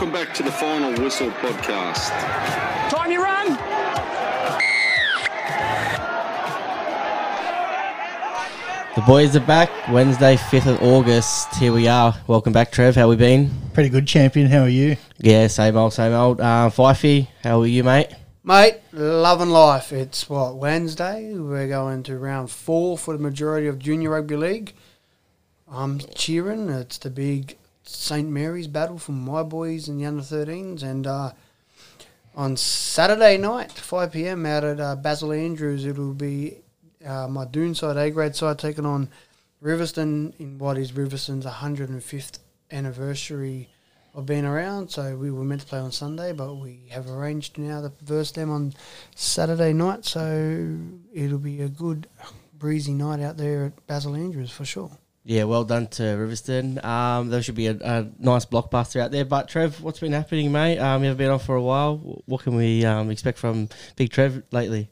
Welcome back to the Final Whistle podcast. Time you run! The boys are back. Wednesday, 5th of August. Here we are. Welcome back, Trev. How we been? Pretty good champion. How are you? Yeah, same old, same old. Uh, Fifey, how are you, mate? Mate, loving life. It's what, Wednesday? We're going to round four for the majority of Junior Rugby League. I'm cheering. It's the big St. Mary's battle for my boys and the under 13s. And uh, on Saturday night, 5 pm, out at uh, Basil Andrews, it'll be uh, my Doonside, A grade side, taking on Riverstone in what is Riverstone's 105th anniversary of being around. So we were meant to play on Sunday, but we have arranged now to verse them on Saturday night. So it'll be a good breezy night out there at Basil Andrews for sure. Yeah, well done to Riverstone. Um, there should be a, a nice blockbuster out there. But Trev, what's been happening, mate? Um, you haven't been on for a while. What can we um, expect from Big Trev lately?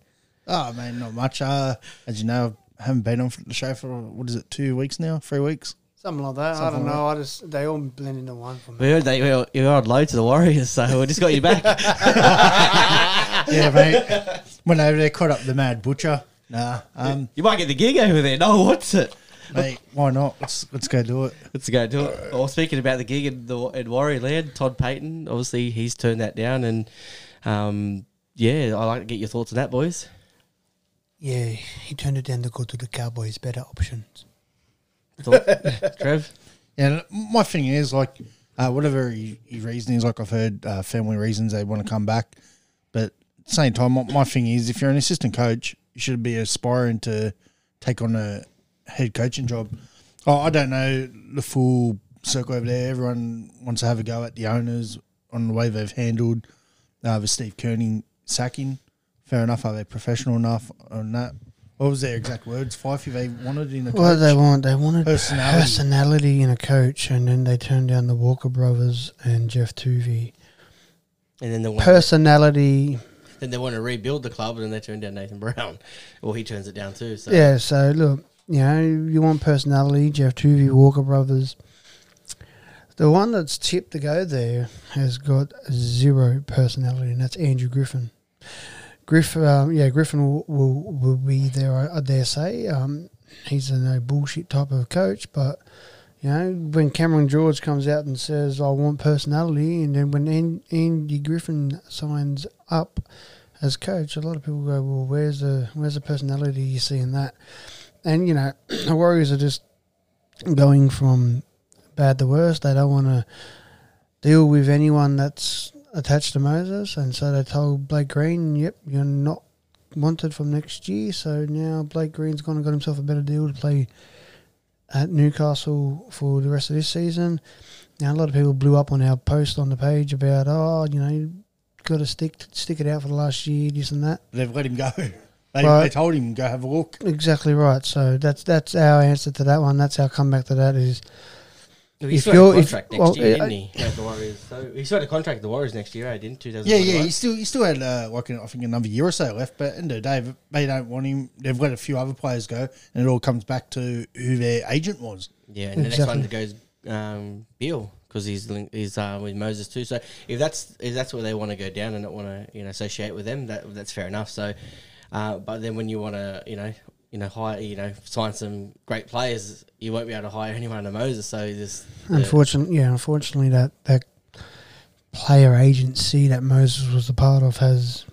Oh, man, not much. Uh, as you know, I haven't been on the show for, what is it, two weeks now? Three weeks? Something like that. I don't like know. I just they all blend into one for me. We me. heard that you you owed low to the Warriors, so we just got you back. Yeah, mate. Went over there, caught up the Mad Butcher. Nah, um, you might get the gig over there. No, what's it? Mate, why not? Let's let's go do it. Let's go do it. Well, speaking about the gig in the in Warrior Land, Todd Payten, obviously he's turned that down, and um, yeah, I'd like to get your thoughts on that, boys. Yeah, he turned it down to go to the Cowboys. Better options. Trev. Yeah, my thing is like, uh, whatever his his reason is, like I've heard uh, family reasons they want to come back, but same time, my, my thing is, if you're an assistant coach, you should be aspiring to take on a head coaching job. Oh, I don't know the full circle over there. Everyone wants to have a go at the owners on the way they've handled uh, the Steve Kearney sacking. Fair enough. Are they professional enough on that? What was their exact words? Five if they wanted in a coach. What did they want? They wanted Personality. personality in a coach, and then they turned down the Walker brothers and Geoff Toovey. And then they want, Personality, then they want to rebuild the club, and then they turn down Nathan Brown. Well, he turns it down too. So yeah. So look, you know, you want personality. Geoff Toovey, Walker brothers. The one that's tipped to go there has got zero personality, and that's Andrew Griffin. Griff, um, yeah, Griffin will, will, will be there. I, dare say. Um, he's a no bullshit type of coach, but you know, when Cameron George comes out and says, "I want personality," and then when An- Andy Griffin signs up as coach, a lot of people go, "Well, where's the where's the personality you see in that?" And you know, the Warriors are just going from bad to worse. They don't want to deal with anyone that's attached to Moses, and so they told Blake Green, "Yep, you're not wanted from next year." So now Blake Green's gone and got himself a better deal to play at Newcastle for the rest of this season. Now a lot of people blew up on our post on the page about, oh, you know, got to stick stick it out for the last year, this and that. They've let him go. They, Right. they told him go have a look. Exactly right. So that's that's our answer to that one. That's our comeback to that is he if still had you're- a if- contract next well, year, didn't he? At the Warriors. So he still had a contract with the Warriors next year, eh? Didn't two thousand? Yeah, yeah. He still he still had uh, like I think another year or so left. But end of the day, they don't want him. They've let a few other players go, and it all comes back to who their agent was. Yeah, and the next one goes um, Beal because he's linked, he's uh, with Moses too. So if that's if that's where they want to go down and not want to you know associate with them, that that's fair enough. So, uh, but then when you want to you know you know hire you know sign some great players, you won't be able to hire anyone under Moses. So this unfortunately, yeah, unfortunately that that player agency that Moses was a part of has,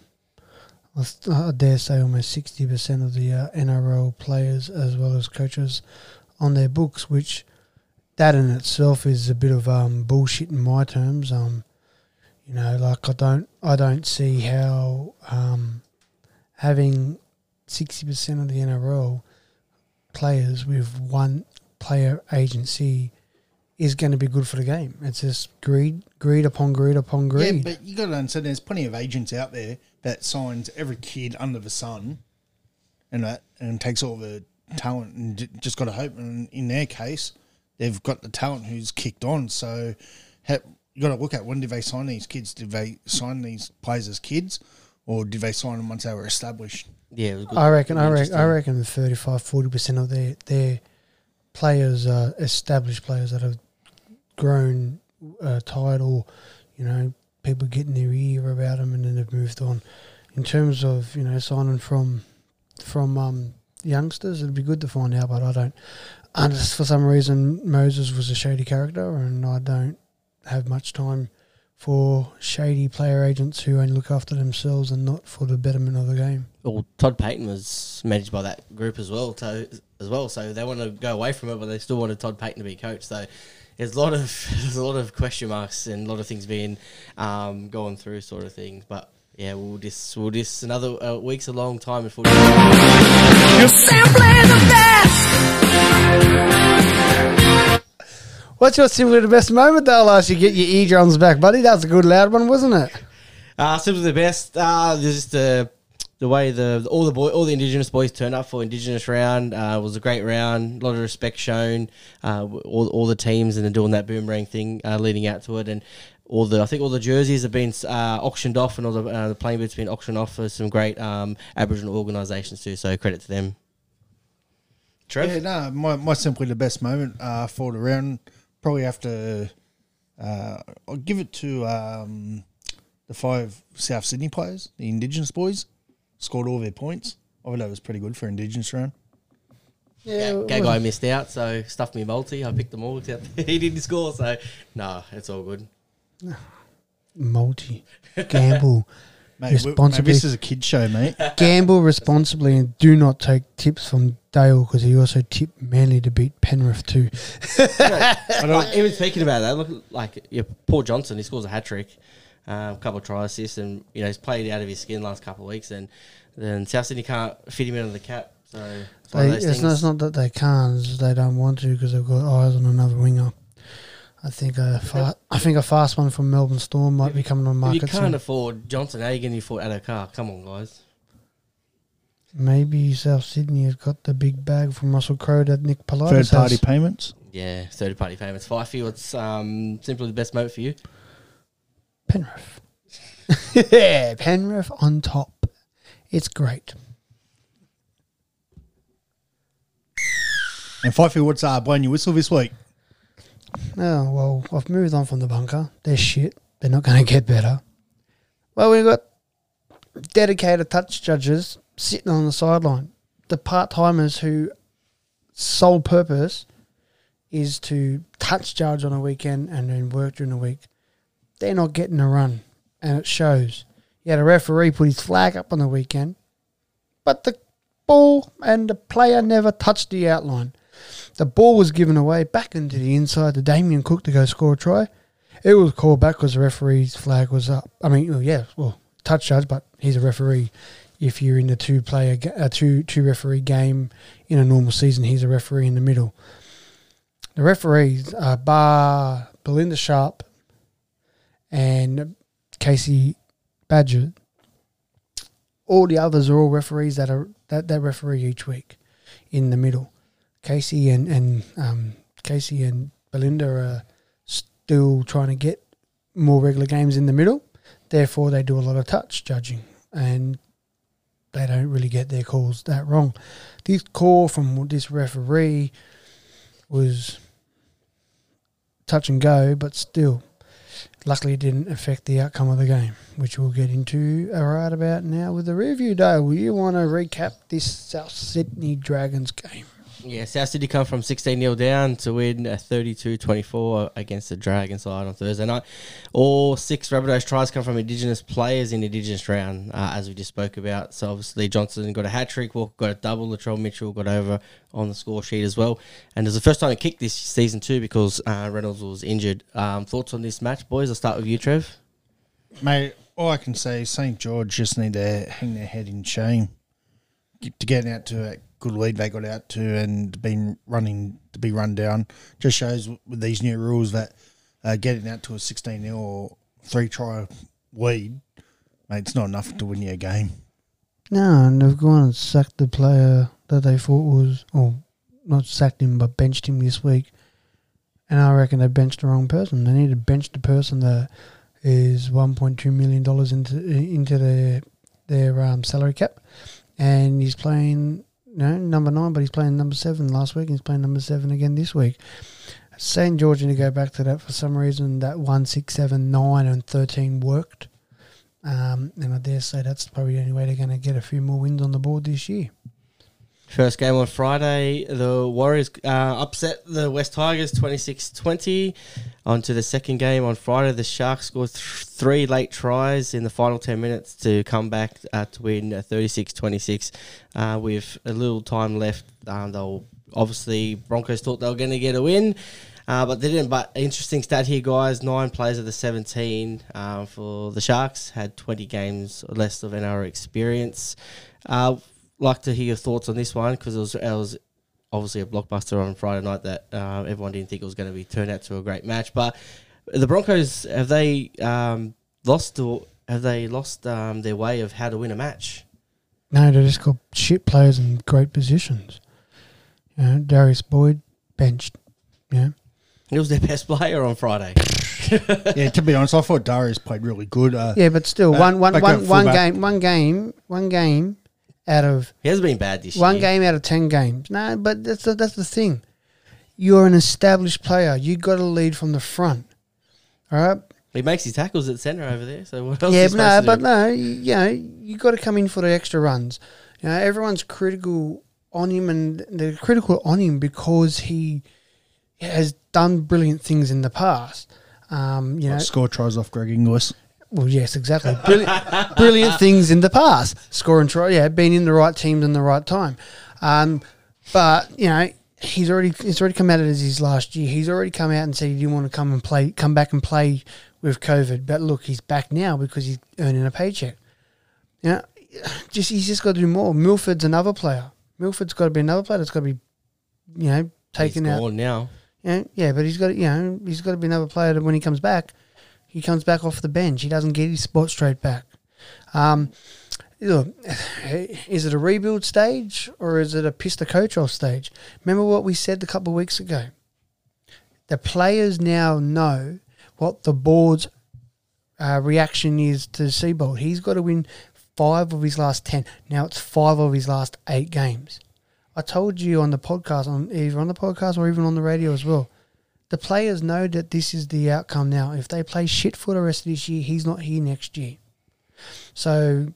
I dare say, almost sixty percent of the uh, NRL players as well as coaches on their books, which that in itself is a bit of um, bullshit in my terms. Um, you know, like I don't, I don't see how um, having sixty percent of the NRL players with one player agency is going to be good for the game. It's just greed, greed upon greed upon greed. Yeah, but you got to understand. There's plenty of agents out there that signs every kid under the sun, and that and takes all the talent and just got to hope. And in their case, they've got the talent who's kicked on. So ha- you got to look at when did they sign these kids? Did they sign these players as kids, or did they sign them once they were established? yeah, it was good. I reckon, I reckon, I reckon, 35, 40 percent of their their players are established players that have grown uh, tired or you know, people getting their ear about them, and then they've moved on. In terms of, you know, signing from from um, youngsters, it'd be good to find out, but I don't. And for some reason, Moses was a shady character, and I don't have much time for shady player agents who only look after themselves and not for the betterment of the game. Well, Todd Payten was managed by that group as well, so as well. So they want to go away from it, but they still wanted Todd Payten to be coach. So there's a lot of there's a lot of question marks and a lot of things being um, going through, sort of things. But yeah, we'll just we'll just another uh, week's a long time before. What's your simply the best moment though last you get your eardrums back, buddy? That was a good loud one, wasn't it? Uh, simply the best. Uh, there's just the the way the all the boy all the Indigenous boys turned up for Indigenous round uh, was a great round. A lot of respect shown. Uh, all all the teams and they're doing that boomerang thing uh, leading out to it, and all the I think all the jerseys have been uh, auctioned off, and all the uh, the playing boots been auctioned off for some great um, Aboriginal organisations too. So credit to them. Trev, Yeah, no, my, my simply the best moment uh, for the round. Probably have to. Uh, I'll give it to um, the five South Sydney players, the Indigenous boys, scored all their points. I thought that was pretty good for Indigenous round. Yeah, it Gagai missed out, so stuffed me multi. I picked them all except he didn't score. So no, it's all good. multi gamble. Mate, we- mate, this is a kid show, mate. Gamble responsibly and do not take tips from Dale because he also tipped Manly to beat Penrith too. I don't, even speaking about that, look like yeah, Paul Johnson. He scores a hat trick, uh, a couple of try assists, and you know he's played out of his skin last couple of weeks. And then South Sydney can't fit him into the cap. So it's They, it's, not, it's not that they can't; it's they don't want to because they've got eyes on another winger. I think a fa- I think a fast one from Melbourne Storm might be coming on If market you can't soon. afford Johnson. How are you going to afford Addo-Carr? Come on, guys. Maybe South Sydney has got the big bag from Russell Crowe that Nick Third party has. payments. Yeah, third party payments. Fifey, what's um, simply the best moment for you? Penrith. yeah, Penrith on top. It's great. And Fifey, what's uh, blowing your whistle this week? Oh, well, I've moved on from the bunker. They're shit. They're not going to get better. Well, we've got dedicated touch judges sitting on the sideline. The part timers who sole purpose is to touch judge on a weekend and then work during the week. They're not getting a run, and it shows. You had a referee put his flag up on the weekend, but the ball and the player never touched the outline. The ball was given away back into the inside to Damien Cook to go score a try. It was called back because the referee's flag was up. I mean, well, yeah, well, touch judge, but he's a referee. If you're in the two player, a uh, two two referee game in a normal season, he's a referee in the middle. The referees are Bar Belinda Sharpe and Casey Badger. All the others are all referees that are that, that referee each week in the middle. Casey and and um, Casey and Belinda are still trying to get more regular games in the middle. Therefore, they do a lot of touch judging, and they don't really get their calls that wrong. This call from this referee was touch and go, but still, luckily, it didn't affect the outcome of the game, which we'll get into right about now with the review. Dale, will you want to recap this South Sydney Dragons game? Yeah, South Sydney come from 16 0 down to win a 32 24 against the Dragon side on Thursday night. All six Rabbitohs tries come from Indigenous players in Indigenous round, uh, as we just spoke about. So obviously Johnson got a hat trick, Walker got a double, Latrell Mitchell got over on the score sheet as well. And it's the first time he kicked this season too because uh, Reynolds was injured. Um, thoughts on this match, boys? I'll start with you, Trev. Mate, all I can say is St. George just need to hang their head in shame. To get out to a good lead they got out to and been running to be run down just shows with these new rules that uh, getting out to a 16 0 or three try lead, mate, it's not enough to win you a game. No, and they've gone and sacked the player that they thought was, or not sacked him, but benched him this week. And I reckon they benched the wrong person. They need to bench the person that is one point two million dollars into into their their um, salary cap, and he's playing no number nine, but he's playing number seven last week. and He's playing number seven again this week. St George need to go back to that for some reason. That one, six, seven, nine, and thirteen worked, um, and I dare say that's probably the only way they're going to get a few more wins on the board this year. First game on Friday, the Warriors uh, upset the West Tigers 26-20. On to the second game on Friday, the Sharks scored th- three late tries in the final 10 minutes to come back uh, to win uh, 36-26 uh, with a little time left. Um, they'll obviously Broncos thought they were going to get a win. Uh, but they didn't. But interesting stat here, guys. Nine players of the 17 uh, for the Sharks had 20 games or less of NRL experience. Uh, like to hear your thoughts on this one because it was, it was obviously a blockbuster on Friday night that uh, everyone didn't think it was going to be turned out to a great match. But the Broncos have they um, lost or have they lost um, their way of how to win a match? No, they just got shit players in great positions. You know, Darius Boyd benched. Yeah, It was their best player on Friday. yeah, to be honest, I thought Darius played really good. Uh, yeah, but still, Uh, one, one, back one, up one fullback. game, one game, one game out of He hasn't been bad this one year. game out of ten games. No, but that's the, that's the thing. You're an established player. You got to lead from the front. All right. He makes his tackles at centre over there. So what else? yeah, is but no, supposed but do? no. You, you know, you got to come in for the extra runs. You know, everyone's critical on him, and they're critical on him because he has done brilliant things in the past. Um, you know, Score tries off Greg Inglis. Well, yes, exactly. Brilliant, brilliant things in the past. Scoring try, yeah, being in the right teams in the right time. Um, but you know, he's already he's already come out as his last year. He's already come out and said he didn't want to come and play, come back and play with COVID. But look, he's back now because he's earning a paycheck. You know, just he's just got to do more. Milford's another player. Milford's got to be another player that's got to be, you know, taken He's out. now. Yeah, yeah, but he's got to, you know he's got to be another player that when he comes back, he comes back off the bench. He doesn't get his spot straight back. Um, look, is it a rebuild stage or is it a piss the coach off stage? Remember what we said a couple of weeks ago. The players now know what the board's uh, reaction is to Seibold. He's got to win five of his last ten. Now it's five of his last eight games. I told you on the podcast, on either on the podcast or even on the radio as well. The players know that this is the outcome now. If they play shit for the rest of this year, he's not here next year. So,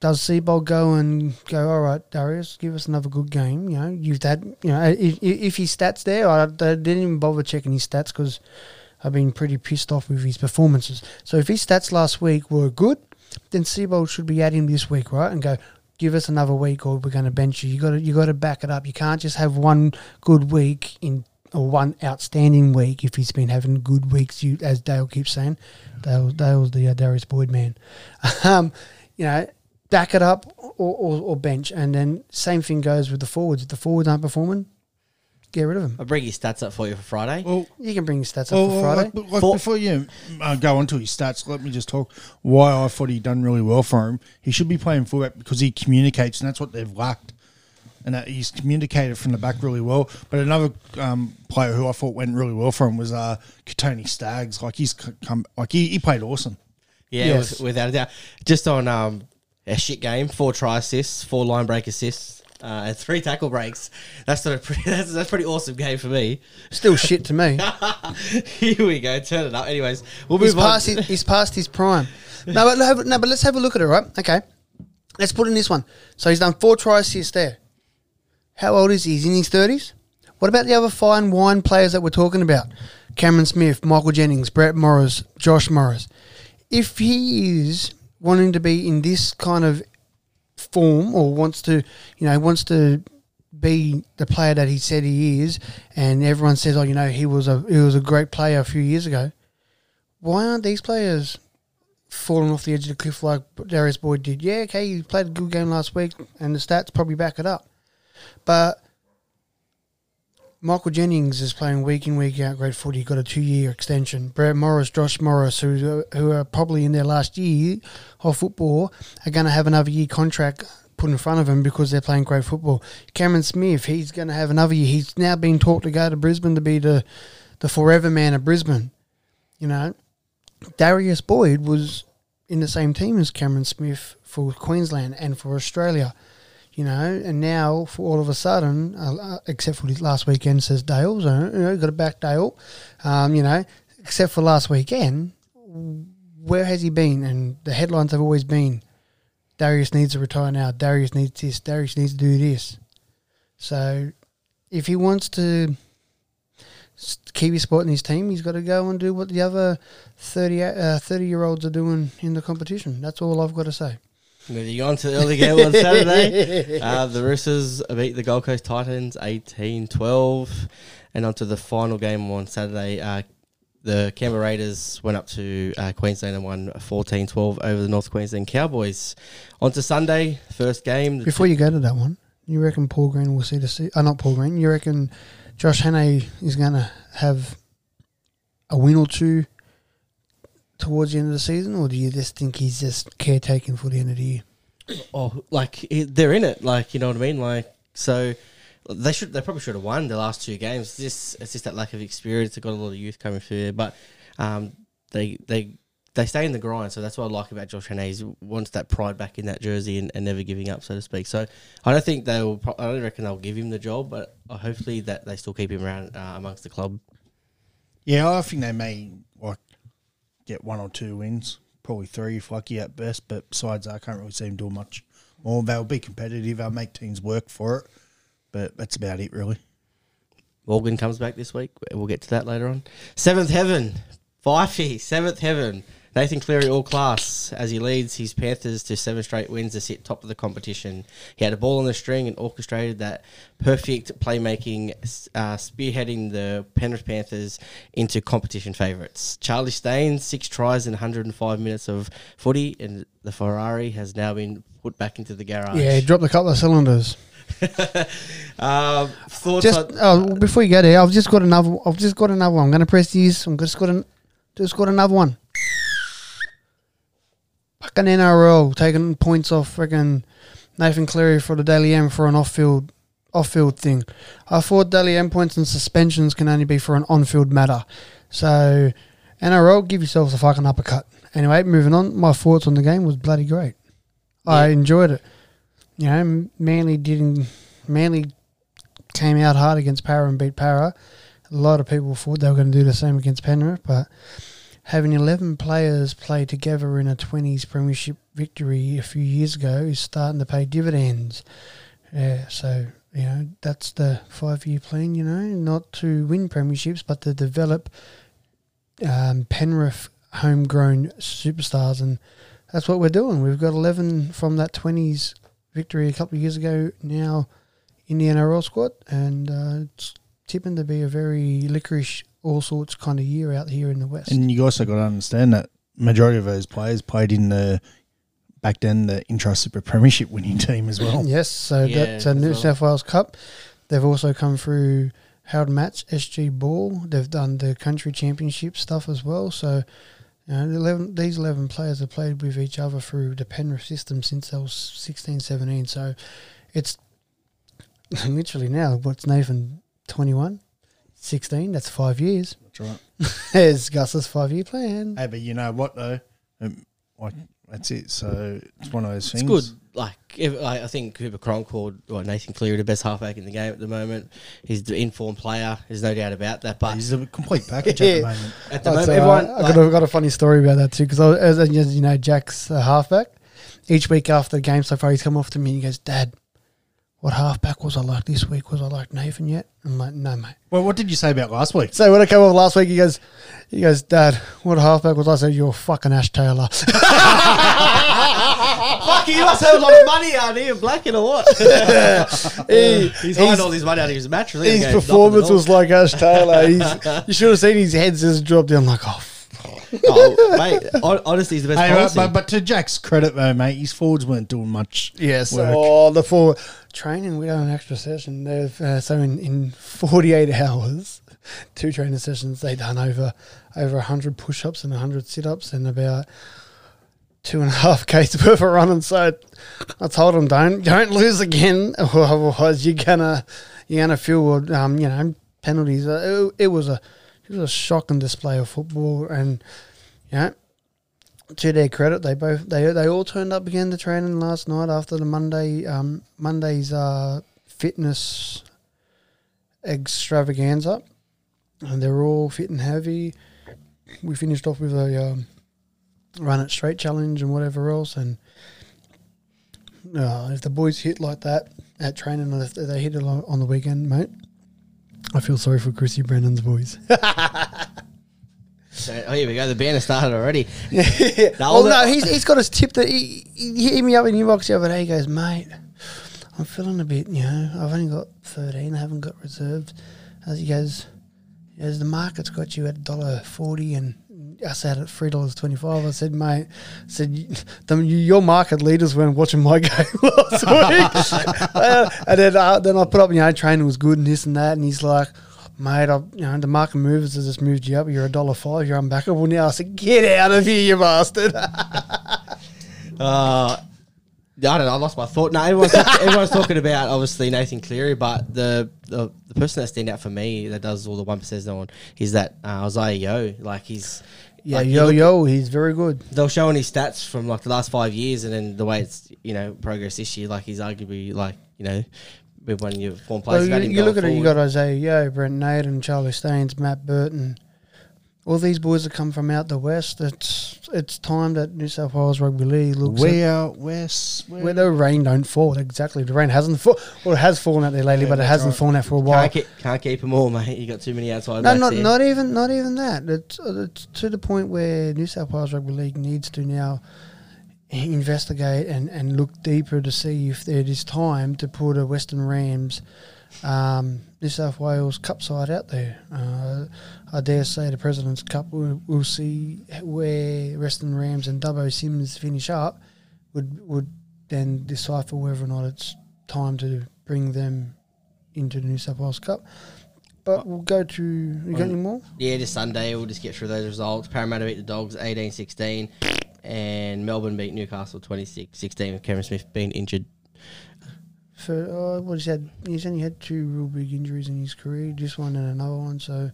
does Seibold go and go? All right, Darius, give us another good game. You know, you've had. You know, if, if his stats there, I, I didn't even bother checking his stats because I've been pretty pissed off with his performances. So if his stats last week were good, then Seibold should be at him this week, right? And go, give us another week, or we're going to bench you. You got to you got to back it up. You can't just have one good week in or one outstanding week if he's been having good weeks. You, as Dale keeps saying, Dale Dale's the uh, Darius Boyd man. um, you know, back it up or, or, or bench, and then same thing goes with the forwards. If the forwards aren't performing, get rid of them. I'll bring his stats up for you for Friday. Well, You can bring your stats up well, for Friday. like, like For- before you uh, go on to his stats, let me just talk why I thought he'd done really well for him. He should be playing fullback because he communicates, and that's what they've lacked. And that he's communicated from the back really well. But another um, player who I thought went really well for him was uh, Kotoni Staggs. Like he's come, like he, he played awesome. Yeah, Yes. without a doubt. Just on um, a shit game, four try assists, four line break assists, uh, and three tackle breaks. That's not a pretty. That's, that's a pretty awesome game for me. Still shit to me. Here we go. Turn it up. Anyways, we'll He's move on. past, his, he's past his prime. No, but no, but- no, but let's have a look at it, right? Okay, let's put in this one. So he's done four try assists there. How old is he? He's in his thirties. What about the other fine wine players that we're talking about? Cameron Smith, Michael Jennings, Brett Morris, Josh Morris. If he is wanting to be in this kind of form or wants to, you know, wants to be the player that he said he is, and everyone says, oh, you know, he was a he was a great player a few years ago why aren't these players falling off the edge of the cliff like Darius Boyd did? Yeah, okay, he played a good game last week, and the stats probably back it up. But Michael Jennings is playing week in week out great footy. Got a two year extension. Brett Morris, Josh Morris, who who are probably in their last year of football, are going to have another year contract put in front of them because they're playing great football. Cameron Smith, he's going to have another year. He's now being talked to go to Brisbane to be the the forever man of Brisbane. You know, Darius Boyd was in the same team as Cameron Smith for Queensland and for Australia. You know, and now for all of a sudden, uh, uh, except for last weekend, says Dale, so, you know, got to back Dale, um, you know, except for last weekend, where has he been? And the headlines have always been Darius needs to retire now, Darius needs this, Darius needs to do this. So if he wants to keep his spot in his team, he's got to go and do what the other 30, uh, 30 year olds are doing in the competition. That's all I've got to say. Moving on to the early game on Saturday. Uh, the Roosters beat the Gold Coast Titans 18 12. And on to the final game on Saturday. Uh, the Canberra Raiders went up to uh, Queensland and won 14 12 over the North Queensland Cowboys. On to Sunday, first game. the Before you go to that one, you reckon Paul Green will see the se- uh, not Paul Green. You reckon Josh Hannay is going to have a win or two towards the end of the season, or do you just think he's just caretaking for the end of the year? oh, like it, they're in it, like you know what I mean, like so. They should. They probably should have won the last two games. It's just it's just that lack of experience. They've got a lot of youth coming through there, but um, they they they stay in the grind. So that's what I like about Josh Hannay. He wants that pride back in that jersey and, and never giving up, so to speak. So I don't think they'll. I don't reckon they'll give him the job, but uh, hopefully that they still keep him around uh, amongst the club. Yeah, I think they may like get one or two wins, probably three if lucky at best. But besides that, I can't really see them doing much more. They'll be competitive. They'll make teams work for it, but that's about it, really. Morgan comes back this week. We'll get to that later on. Seventh heaven, Fifey, seventh heaven. Nathan Cleary, all class, as he leads his Panthers to seven straight wins to sit top of the competition. He had a ball on the string and orchestrated that perfect playmaking, uh, spearheading the Penrith Panthers into competition favourites. Charlie Staines, six tries in 105 minutes of footy, and the Ferrari has now been put back into the garage. Yeah, he dropped a couple of cylinders. um, thoughts Just on, oh, before you go there, I've just got another. I've just got another one. I'm going to press these. I'm just got an, just got another one. Fucking NRL taking points off freaking Nathan Cleary for the Dally M for an off-field off-field thing. I thought Dally M points and suspensions can only be for an on-field matter. So NRL, give yourselves a fucking uppercut. Anyway, moving on. My thoughts on the game was bloody great. I enjoyed it. You know, Manly didn't. Manly came out hard against Parra and beat Parra. A lot of people thought they were going to do the same against Penrith, but having 11 players play together in a 20s premiership victory a few years ago is starting to pay dividends. Yeah, so, you know, that's the five year plan, you know, not to win premierships, but to develop um, Penrith homegrown superstars. And that's what we're doing. We've got 11 from that 20s victory a couple of years ago now in the NRL squad, and uh, it's tipping to be a very licorice, all sorts kind of year out here in the West. And you also got to understand that majority of those players played in the back then the Intrust Super premiership winning team as well. yes, so Yeah, that's a New well. South Wales Cup. They've also come through Harold Matthews, SG Ball. They've done the country championship stuff as well. So, you know, 11, these 11 players have played with each other through the Penrith system since they was 16, 17. So, it's literally now, what's Nathan, 21? 16, that's five years. That's right. There's Gus's five year plan. Hey, but you know what though? Um, like that's it. So it's one of those It's things. good. Like, if, I, I think Cooper Cronk called well, Nathan Cleary the best halfback in the game at the moment. He's the informed player. There's no doubt about that. But He's a complete package at the moment. at the moment, so everyone. I, I like- got, a, got a funny story about that too because as, as you know, Jack's a halfback. Each week after the game so far, he's come off to me and he goes, "Dad, what halfback was I like this week? Was I like Nathan yet?" I'm like, "No, mate." Well, what did you say about last week? So when I came off last week, he goes, "He goes, Dad, what halfback was I?" I said, "You're fucking Ash Taylor." Fuck, you must have a lot of money out here, blacking or what? He- He's hiding all his money out of his mattress. his performance was like Ash Taylor. He's, you should have seen his head just drop down like, "Oh." At all." oh, mate, hon- honesty is the best Hey, but, policy. but, but to Jack's credit though, mate, his forwards weren't doing much. Yes. work. Oh, the four training. We had an extra session. They've uh, so in, in forty eight hours, two training sessions. They done over over hundred push ups and hundred sit ups and about two and a half k's worth of running. So I told them don't don't lose again, or otherwise you're gonna you're gonna feel um you know penalties. Uh, It, it was a it was a shocking display of football, and know to their credit, they both they they all turned up again to training last night after the Monday um, Monday's uh, fitness extravaganza, and they're all fit and heavy. We finished off with a um, run it straight challenge and whatever else, and uh, if the boys hit like that at training, if they hit it on the weekend, mate, I feel sorry for Chrissy Brennan's boys. So, oh, here we go. The banner started already. oh no, he's he's got his tip that he, he hit me up in inbox the other day. He goes, mate, I'm feeling a bit, you know, I've only got 13, I haven't got reserved. As he goes, goes, the market's got you at dollar forty and us said at three dollars twenty five. I said, mate, I said your market leaders weren't watching my game last week. And then uh, then I put up, you know, training was good and this and that, and he's like. Mate, I, you know the market movers has just moved you up. You're a dollar five. You're unbackable now. I said, "Get out of here, you bastard!" Uh, I don't know. I lost my thought. No, everyone's, talk- everyone's talking about obviously Nathan Cleary, but the, the the person that stand out for me that does all the one percent on is that uh, Isaah Yeo. Like he's Yeah, like, yo yo, he's very good. They were showing his stats from like the last five years, and then the way it's you know progress this year. Like he's arguably like you know with one of your form players. you, you look at it, you got Isaah Yeo, Brent Naden, Charlie Staines, Matt Burton. All these boys that come from out the west. It's it's time that New South Wales Rugby League looks at Way out west. Where, where the rain don't fall. Exactly, the rain hasn't fallen. Well, it has fallen out there lately, Yeah, but it hasn't right. fallen out for a while. Can't keep, can't keep them all, mate. You got too many outside. No, not there. not even not even that. It's, uh, it's to the point where New South Wales Rugby League needs to now investigate and, and look deeper to see if it is time to put a Western Rams um, New South Wales Cup side out there. Uh, I dare say the President's Cup will we'll see where Western Rams and Dubbo CYMS finish up. Would would then decipher whether or not it's time to bring them into the New South Wales Cup. But we'll go to. You got any more? Yeah, just Sunday. We'll just get through those results. Parramatta beat the Dogs 18 16, and Melbourne beat Newcastle 26 16 with Kevin Smith being injured. For uh, what he said, he's only had two real big injuries in his career. Just one and another one, so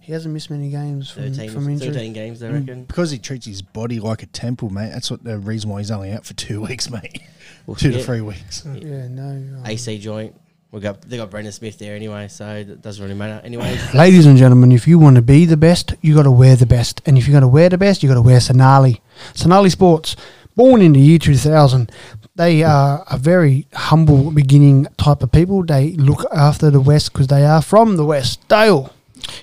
he hasn't missed many games from, 13, from injury. 13 games, I reckon. because he treats his body like a temple, mate. That's what the reason why he's only out for two weeks, mate. We'll two to three weeks. Yeah, no. um, AC joint. We got they got Brandon Smith there anyway, so it doesn't really matter. Anyway, Ladies and gentlemen, if you want to be the best, you got to wear the best, and if you're going to wear the best, you got to wear Sonali. Sonali Sports, born in the year 2000, they are a very humble beginning type of people. They look after the West because they are from the West. Dale.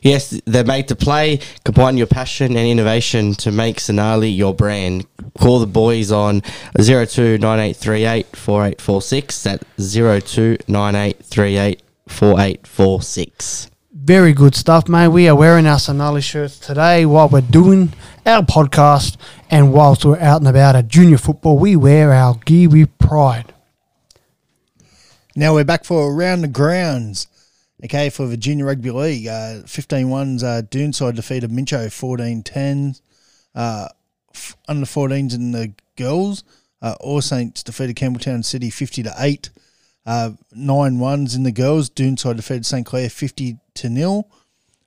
Yes, they're made to play. Combine your passion and innovation to make Sonali your brand. Call the boys on 029838 4846. That's 029838 4846. Very good stuff, mate. We are wearing our Sonali shirts today while we're doing our podcast, and whilst we're out and about at junior football, we wear our gear with pride. Now we're back for around the grounds. Okay, for the Junior Rugby League, uh, 15 ones, uh, Doonside defeated Mincho 14 10s. Uh, f- under 14s in the girls, uh, All Saints defeated Campbelltown City 50 to 8. Uh, nine ones in the girls, Doonside defeated St. Clair 50 to nil.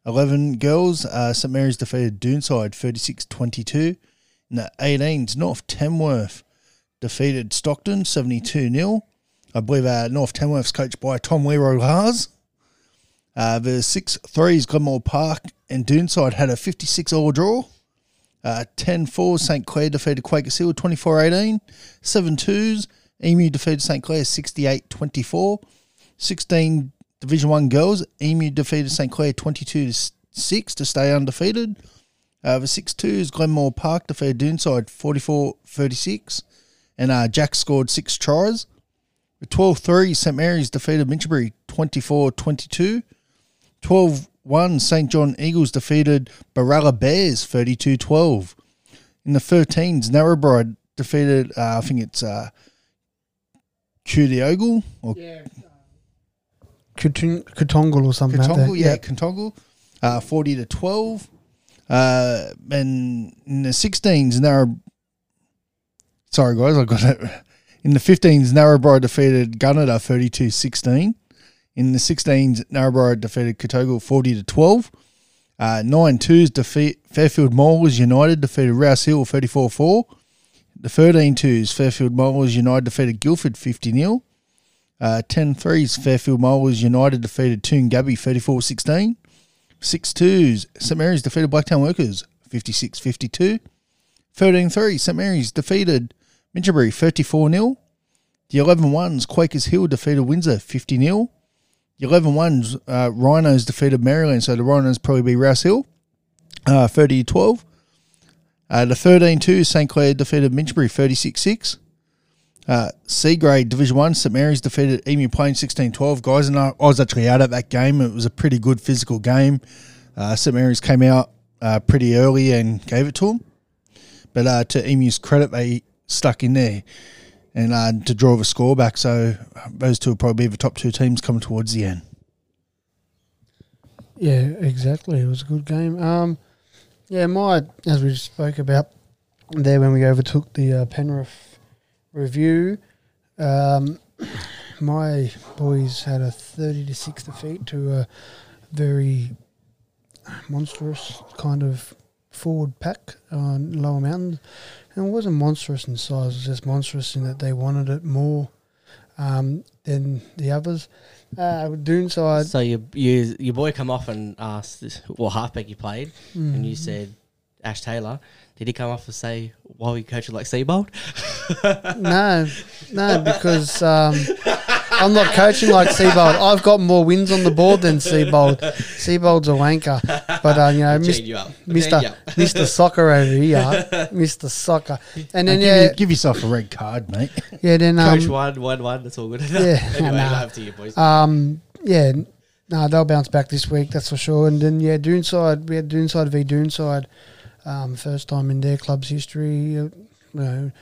11 girls, uh, St. Mary's defeated Doonside 36 22. In the 18s, North Tamworth defeated Stockton 72 0. I believe uh, North Tamworth's coached by Tom Leroy Lars. Uh, the six threes, Glenmore Park and Doonside had a 56 all draw. Uh, 10 4, St. Clair defeated Quakers Hill 24 18. 7 2s, Emu defeated St. Clair 68 24. 16 Division 1 girls, Emu defeated St. Clair 22 6 to stay undefeated. Uh, the 6 2s, Glenmore Park defeated Doonside 44 36. And uh, Jack scored six tries. The 12 3, St. Mary's defeated Minchbury 24 22. 12 1, St. John Eagles defeated Berala Bears 32 12. In the 13s, Narrabri defeated, uh, I think it's uh, Kudiogle or Kutun- Kutongal or something like that. Katongal, yeah, Katongal, uh, 40 to 12. Uh, and in the 16s, Narra. Sorry, guys, I got it. In the 15s, Narrabri defeated Gunnedah 32 16. In the 16s, Narrabri defeated Katogal 40 to 12. Uh, nine twos defeat Fairfield Maulers United defeated Rouse Hill 34 4. The 13 twos Fairfield Maulers United defeated Guildford 50 0. Uh, 10 threes Fairfield Maulers United defeated Toongabbie 34 16. 6 twos St Mary's defeated Blacktown Workers 56 52. 13 3 St Mary's defeated Mincherbury 34 0. The 11 ones Quakers Hill defeated Windsor 50 0. The 11 ones, uh, Rhinos defeated Maryland, so the Rhinos probably be Rouse Hill, uh, 30 12. Uh, the 13 2, St. Clair defeated Minchbury 36 6. Uh, C grade Division 1, St. Mary's defeated Emu Plain 16 12. Guys, and I, I was actually out at that game. It was a pretty good physical game. Uh, St. Mary's came out uh, pretty early and gave it to them. But uh, to Emu's credit, they stuck in there and uh, to draw the score back. So uh, those two will probably be the top two teams coming towards the end. Yeah, exactly. It was a good game. Um, yeah, my as we spoke about there when we overtook the Penrith review, um, my boys had a thirty to six defeat to a very monstrous kind of forward pack on Lower Mountains. And it wasn't monstrous in size; it was just monstrous in that they wanted it more um, than the others. Uh, Doonside, So your you, your boy come off and asked what halfback you played, and Mm. you said Ash Taylor. Did he come off and say why are we coaching like Seibold? no, no, because um, I'm not coaching like Seibold. I've got more wins on the board than Seibold. Seibold's a wanker, but uh, you know, Mis- you. Mister Chain you up. Mister Soccer over here, Mister Soccer, and then give, yeah, you- give yourself a red card, mate. yeah, then um, Coach one, one, one. That's all good. Yeah, anyway, nah. love to you boys. Um, yeah, no, they'll bounce back this week, that's for sure. And then yeah, Doonside, we had Doonside v Doonside, um, first time in their club's history. You know,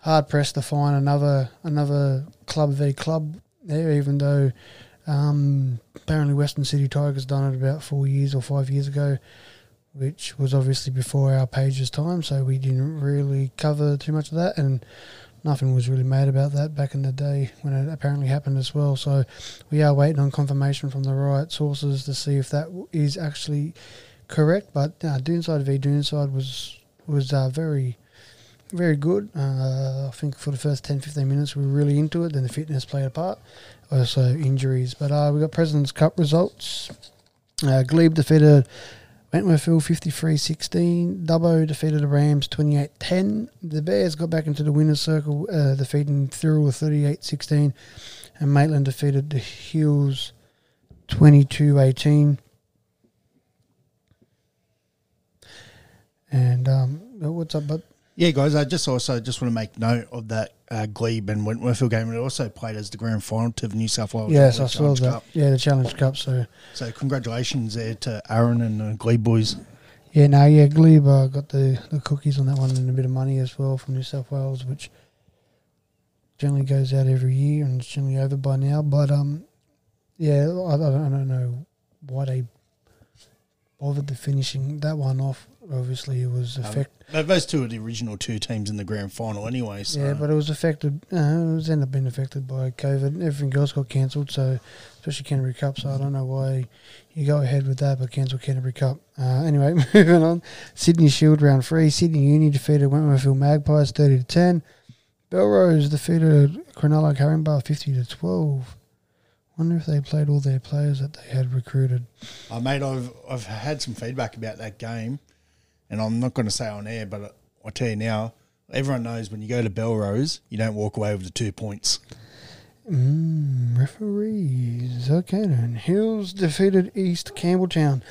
hard pressed to find another another club v club there, even though um, apparently Western City Tigers done it about four years or five years ago. Which was obviously before our page's time, so we didn't really cover too much of that, and nothing was really made about that back in the day when it apparently happened as well. So we are waiting on confirmation from the right sources to see if that is actually correct. But uh, Doonside v Doonside was was uh, very very good. Uh, I think for the first 10, 15 minutes we were really into it. Then the fitness played a part. Also injuries. But uh, we got President's Cup results. Uh, Glebe defeated Wentworthville 53-16. Dubbo defeated the Rams 28-10. The Bears got back into the winner's circle, uh, defeating Thurl 38-16. And Maitland defeated the Hills 22-18. And um, what's up, bud? Yeah, guys, I just also just want to make note of that uh, Glebe and Wentworthville game. It also played as the grand final to the New South Wales Yes, I saw that. Cup. Yeah, the Challenge Cup. So So congratulations there to Aaron and the Glebe boys. yeah, no, yeah, Glebe uh, got the, the cookies on that one and a bit of money as well from New South Wales, which generally goes out every year and it's generally over by now. But um, yeah, I, I, don't, I don't know why they bothered to finishing that one off. Obviously, it was affected. But those two are the original two teams in the grand final anyway. So Yeah, but it was affected. Uh, it was ended up being affected by COVID. Everything else got cancelled, so especially Canterbury Cup. So I don't know why you go ahead with that, but cancel Canterbury Cup. Uh, anyway, moving on. Sydney Shield round three. Sydney Uni defeated Wentworthville Magpies thirty to ten. Belrose defeated Cronulla Caringbah fifty to twelve. Wonder if they played all their players that they had recruited. Uh, mate, I've I've had some feedback about that game, and I'm not going to say on air, but I'll tell you now. Everyone knows when you go to Belrose, you don't walk away with the two points. Mm, referees. Okay then. Hills defeated East Campbelltown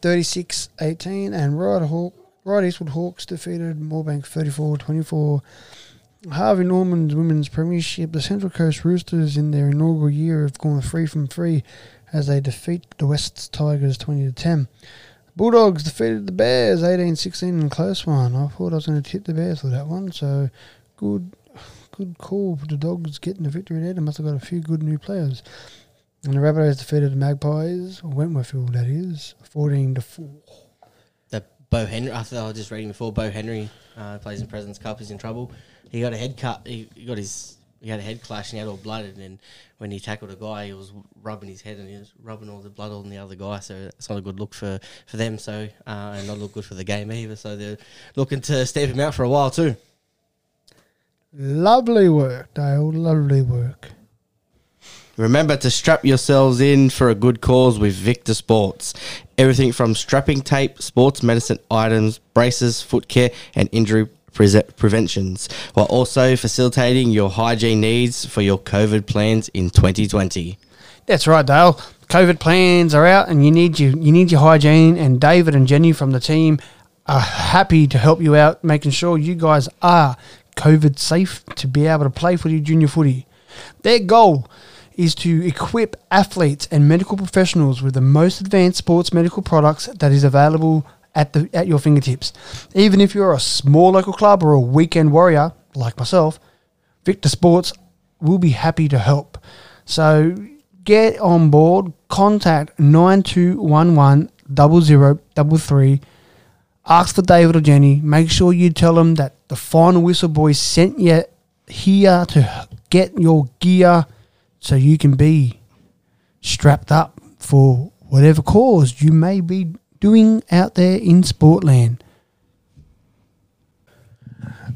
36-18 and Ryde, Hawk, Ryde Eastwood Hawks defeated Moorebank 34-24. Harvey Norman's Women's Premiership. The Central Coast Roosters in their inaugural year have gone free from free as they defeat the West Tigers 20 to 10. Bulldogs defeated the Bears 18-16 in a close one. I thought I was going to tip the Bears for that one, so good good call for the Dogs getting the victory there. They must have got a few good new players. And the Rabbitohs defeated the Magpies, Wentworthville that is, 14 to 4. that Bo Henry. I thought I was just reading before. Bo Henry uh, plays in President's Cup. He's in trouble. He got a head cut. He, he got his he had a head clash and he had all blooded. and then when he tackled a guy, he was rubbing his head and he was rubbing all the blood on the other guy. So it's not a good look for, for them. So uh, and not look good for the game either. So they're looking to stamp him out for a while too. Lovely work, Dale. Lovely work. Remember to strap yourselves in for a good cause with Victor Sports. Everything from strapping tape, sports medicine items, braces, foot care, and injury pre- preventions, while also facilitating your hygiene needs for your COVID plans in 2020. That's right, Dale. COVID plans are out, and you need you you need your hygiene. And David and Jenny from the team are happy to help you out, making sure you guys are COVID safe to be able to play for your junior footy. Their goal is to equip athletes and medical professionals with the most advanced sports medical products that is available at the at your fingertips. Even if you're a small local club or a weekend warrior like myself, Victor Sports will be happy to help. So get on board, contact 9211 0033, ask for David or Jenny, make sure you tell them that the Final Whistle Boys sent you here to get your gear so you can be strapped up for whatever cause you may be doing out there in Sportland.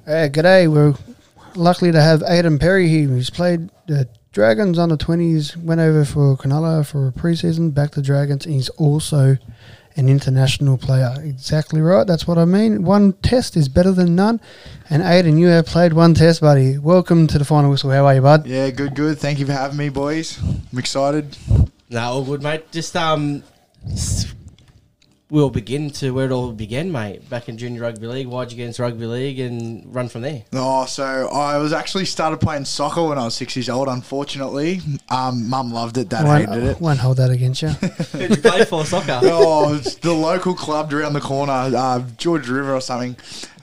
Uh, g'day, we're lucky to have Aden Perry here. He's played the Dragons under 20s, went over for Cronulla for a preseason, back to Dragons, and he's also an international player. Exactly right, that's what I mean. One test is better than none. And Aden, you have played one test, buddy. Welcome to the final whistle. How are you, bud? Yeah, good, good. Thank you for having me, boys. I'm excited. No, all good, mate. Just um, s- we'll begin to where it all began, mate. Back in junior rugby league, why'd you get into rugby league and run from there? Oh, so I was actually started playing soccer when I was six years old. Unfortunately, um, mum loved it, dad Won't, hated it. won't hold that against you. Who'd you play for soccer? oh, it's the local club around the corner, uh, George River or something.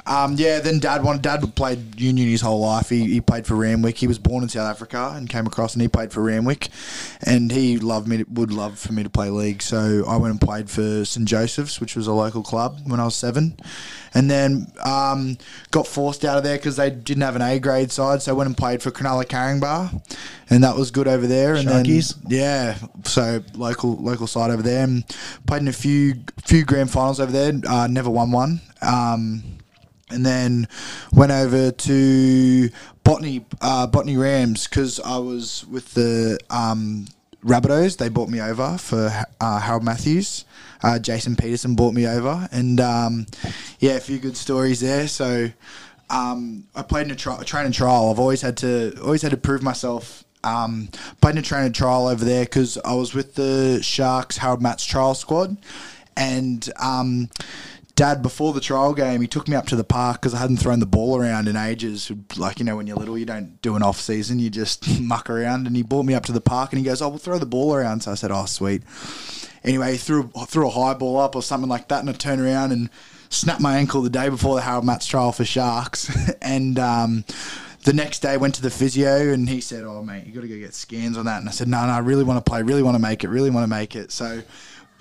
Um, yeah, then dad wanted, dad played union his whole life. He, he played for Randwick. He was born in South Africa and came across and he played for Randwick. And he loved me, to, would love for me to play league. So I went and played for St. Joseph's, which was a local club when I was seven. And then um, got forced out of there because they didn't have an A grade side. So I went and played for Cronulla Caringbah. And that was good over there. And Sharkies. then, yeah, so local local side over there. And played in a few few grand finals over there. Uh, never won one. Um, and then went over to Botany uh, Botany Rams because I was with the um, Rabbitohs. They brought me over for uh, Harold Matthews. Uh, Jason Peterson brought me over, and um, yeah, a few good stories there. So um, I played in a, tri- trial. I've always had to always had to prove myself. Um, played in a training trial over there because I was with the Sharks Harold Matts trial squad, and um, Dad, before the trial game, he took me up to the park because I hadn't thrown the ball around in ages. Like, you know, when you're little, you don't do an off season, you just muck around. And he brought me up to the park and he goes, Oh, we'll throw the ball around. So I said, Oh, sweet. Anyway, he threw, threw a high ball up or something like that. And I turned around and snapped my ankle the day before the Harold Matts trial for Sharks. and, um, the next day went to the physio and he said, "Oh mate, you got to go get scans on that." And I said, "No, no, I really want to play, really want to make it, really want to make it." So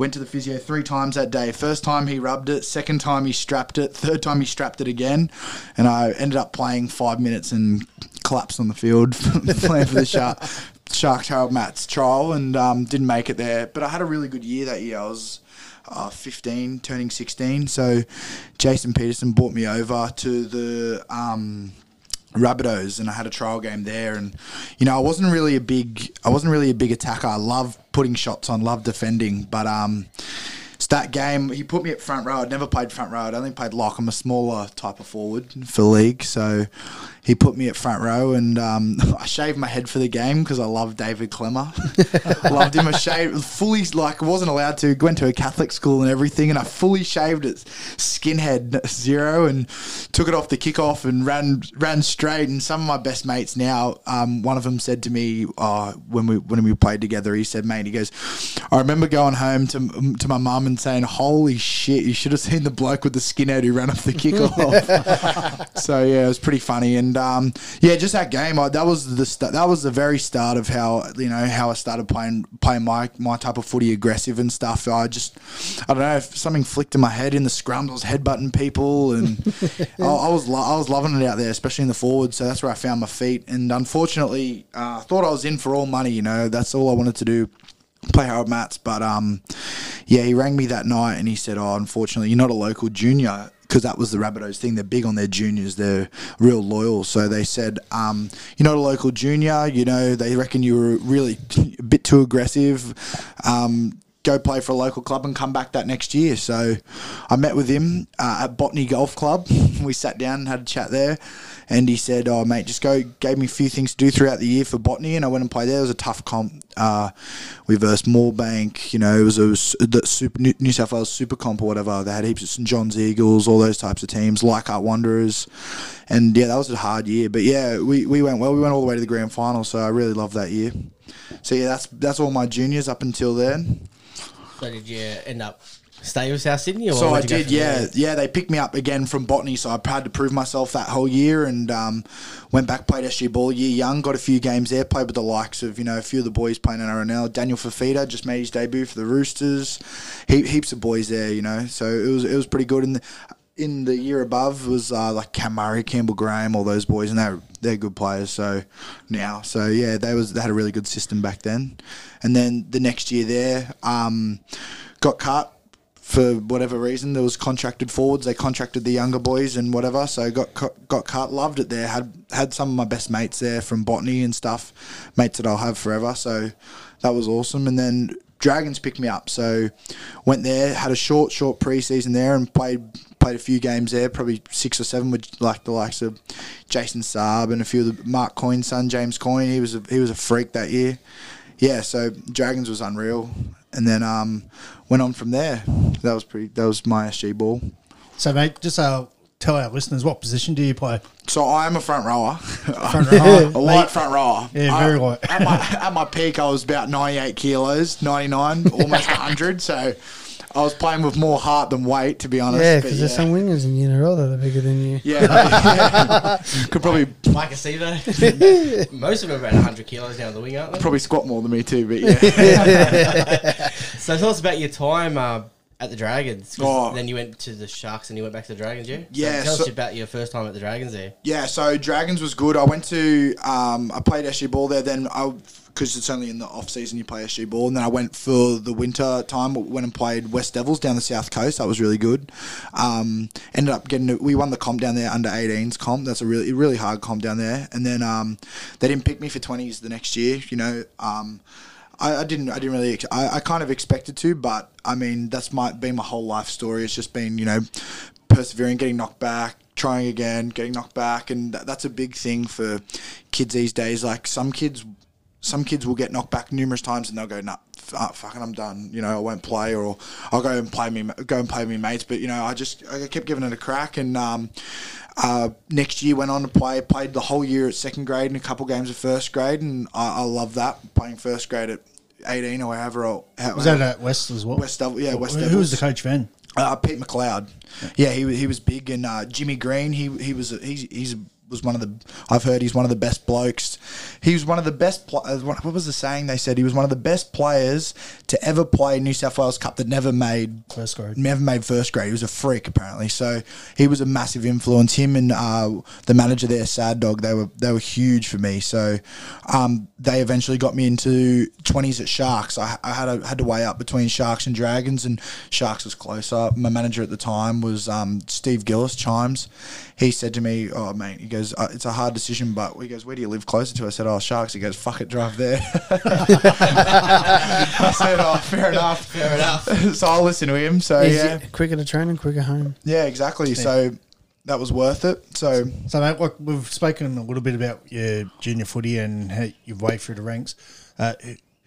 went to the physio three times that day. First time he rubbed it, second time he strapped it, third time he strapped it again, and I ended up playing five minutes and collapsed on the field playing for the Shark, Sharks Harold Matts trial and um, didn't make it there. But I had a really good year that year. I was uh, 15, turning 16. So Jason Peterson brought me over to the. Um, Rabbitohs and I had a trial game there and you know I wasn't really a big I wasn't really a big attacker. I love putting shots on love defending but um it's that game he put me at front row. I'd never played front row. I'd only played lock. I'm a smaller type of forward for league so he put me at front row and um, I shaved my head for the game because I love David Klemmer loved him. I shaved fully like wasn't allowed to went to a Catholic school and everything and I fully shaved it skinhead zero and took it off the kickoff and ran ran straight. And some of my best mates now um, one of them said to me uh, when we when we played together he said mate he goes I remember going home to to my mum and saying holy shit you should have seen the bloke with the skinhead who ran off the kickoff so yeah it was pretty funny. And um, yeah, just that game. I, that was the st- that was the very start of how you know how I started playing playing my my type of footy, aggressive and stuff. I just I don't know if something flicked in my head in the scrums. I was headbutting people, and I, I was lo- I was loving it out there, especially in the forward. So that's where I found my feet. And unfortunately, uh, I thought I was in for all money. You know, that's all I wanted to do play Harold Matts. But um, yeah, he rang me that night and he said, "Oh, unfortunately, you're not a local junior." Because that was the Rabbitohs thing. They're big on their juniors. They're real loyal. So they said, um, "You're not a local junior. You know, they reckon you were really a bit too aggressive. Um, go play for a local club and come back that next year." So I met with him uh, at Botany Golf Club. we sat down and had a chat there. And he said, "Oh, mate, just go." Gave me a few things to do throughout the year for botany, and I went and played there. It was a tough comp. Uh, we versed Moorebank. You know, it was, it was the super, New New South Wales Super Comp or whatever. They had heaps of St John's Eagles, all those types of teams, Leichhardt Wanderers, and yeah, that was a hard year. But yeah, we, we went well. We went all the way to the grand final, so I really loved that year. So yeah, that's that's all my juniors up until then. So did you end up stay with South Sydney? Or So I where'd you go did, yeah, there? yeah. They picked me up again from botany, so I had to prove myself that whole year, and um, went back played SG ball year young, got a few games there, played with the likes of you know a few of the boys playing in NRL. Daniel Fifita just made his debut for the Roosters, he, heaps of boys there, you know. So it was it was pretty good. And the, in the year above was uh, like Cam Murray, Campbell Graham, all those boys, and they're they're good players. So now, so yeah, they was they had a really good system back then. And then the next year there, um, got cut for whatever reason. There was contracted forwards. They contracted the younger boys and whatever. So got got cut. Loved it there. Had had some of my best mates there from botany and stuff. Mates that I'll have forever. So that was awesome. And then Dragons picked me up. So went there. Had a short short preseason there and played played a few games there. Probably six or seven with like the likes of Jason Saab and a few of the Mark Coyne's son James Coyne. He was a, he was a freak that year. Yeah. So Dragons was unreal. And then um, went on from there. That was pretty. That was my SG ball. So, mate, just uh, tell our listeners what position do you play? So I am a front rower, Front rower, a light front rower. Yeah, I- very light. at, my, at my peak, I was about 98 kilos, 99, almost 100. So I was playing with more heart than weight, to be honest. Yeah, but because there's some wingers in the NRL that are bigger than you. Yeah, yeah. could probably Maika Sivo. Most of them are about 100 kilos down the wing, aren't they? probably squat more than me too. But yeah, So tell us about your time uh, at the Dragons. Oh. Then you went to the Sharks and you went back to the Dragons, yeah? So Yeah, tell so- us about your first time at the Dragons there. Yeah, so Dragons was good. I went to um, I played SG ball there. Then I because it's only in the off season you play SG ball, and then I went for the winter time. Went and played West Devils down the south coast. That was really good. Um, ended up getting we won the comp down there under 18s comp. That's a really really hard comp down there. And then um, they didn't pick me for 20s the next year. You know. Um, I, I didn't. I didn't really. I, I kind of expected to, but I mean, that's my been my whole life story. It's just been, you know, persevering, getting knocked back, trying again, getting knocked back, and that, that's a big thing for kids these days. Like some kids, some kids will get knocked back numerous times, and they'll go, "Nah, fucking, I'm done." You know, I won't play, or I'll go and play me, go and play me mates. But you know, I just I kept giving it a crack, and um, uh, next year went on to play, played the whole year at second grade and a couple games of first grade, and I, I love that playing first grade at 18 or however. Or, how, Was that at West as well? West Devil, yeah, West Who Devils. was the coach then? Uh, Pete McLeod. Yeah, he he was big, and uh, Jimmy Green. He he was he's he's was one of the I've heard he's one of the best blokes. He was one of the best. Pl- uh, what what was the saying they said? He was one of the best players to ever play New South Wales Cup that never made First grade. Never made first grade. He was a freak apparently. So he was a massive influence. Him and uh, the manager there, Sad Dog, they were they were huge for me. So um, they eventually got me into twenties at Sharks. I, I had a, had to weigh up between Sharks and Dragons, and Sharks was closer. My manager at the time was um, Steve Gillis Chimes. He said to me, "Oh mate," he goes, uh, "It's a hard decision, but he goes, where do you live closer to?" I said, "Oh Sharks." He goes, "Fuck it, drive there." I said, "Oh, fair enough, fair enough." so I'll listen to him. So Easy- yeah, Quicker to train and quicker home. yeah, exactly. So that was worth it. So So, mate, like we've spoken a little bit about your junior footy and how you've way through the ranks. Uh,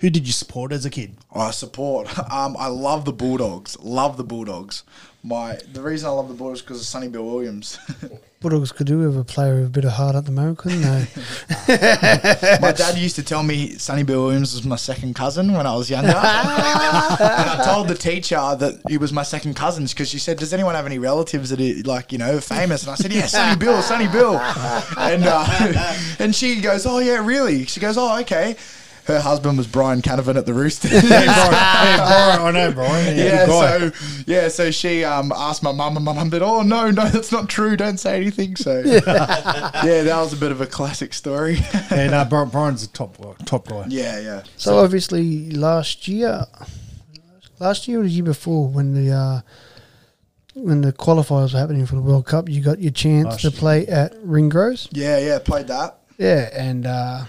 Who did you support as a kid? I support. Um, I love the Bulldogs. Love the Bulldogs. My the reason I love the Bulldogs because of Sonny Bill Williams. Bulldogs could do with a player with a bit of heart at the moment, couldn't they? my dad used to tell me Sonny Bill Williams was my second cousin when I was younger. and I told the teacher that he was my second cousin because she said, "Does anyone have any relatives that are like you know famous?" And I said, "Yeah, Sonny Bill, Sonny Bill." And uh, and she goes, "Oh yeah, really?" She goes, "Oh okay." Her husband was Brian Canavan at the Roosters. hey, Brian, hey, Brian, I know Brian. Yeah, yeah, so yeah, so she um, asked my mum, and my mum said, "Oh no, no, that's not true. Don't say anything." So yeah, that was a bit of a classic story. yeah, no, Brian, Brian's a top guy, top guy. yeah, yeah. So obviously last year, last year or the year before, when the uh, when the qualifiers were happening for the World Cup, you got your chance Last to year. play at Ringrose. Yeah, yeah, played that. Yeah, and uh,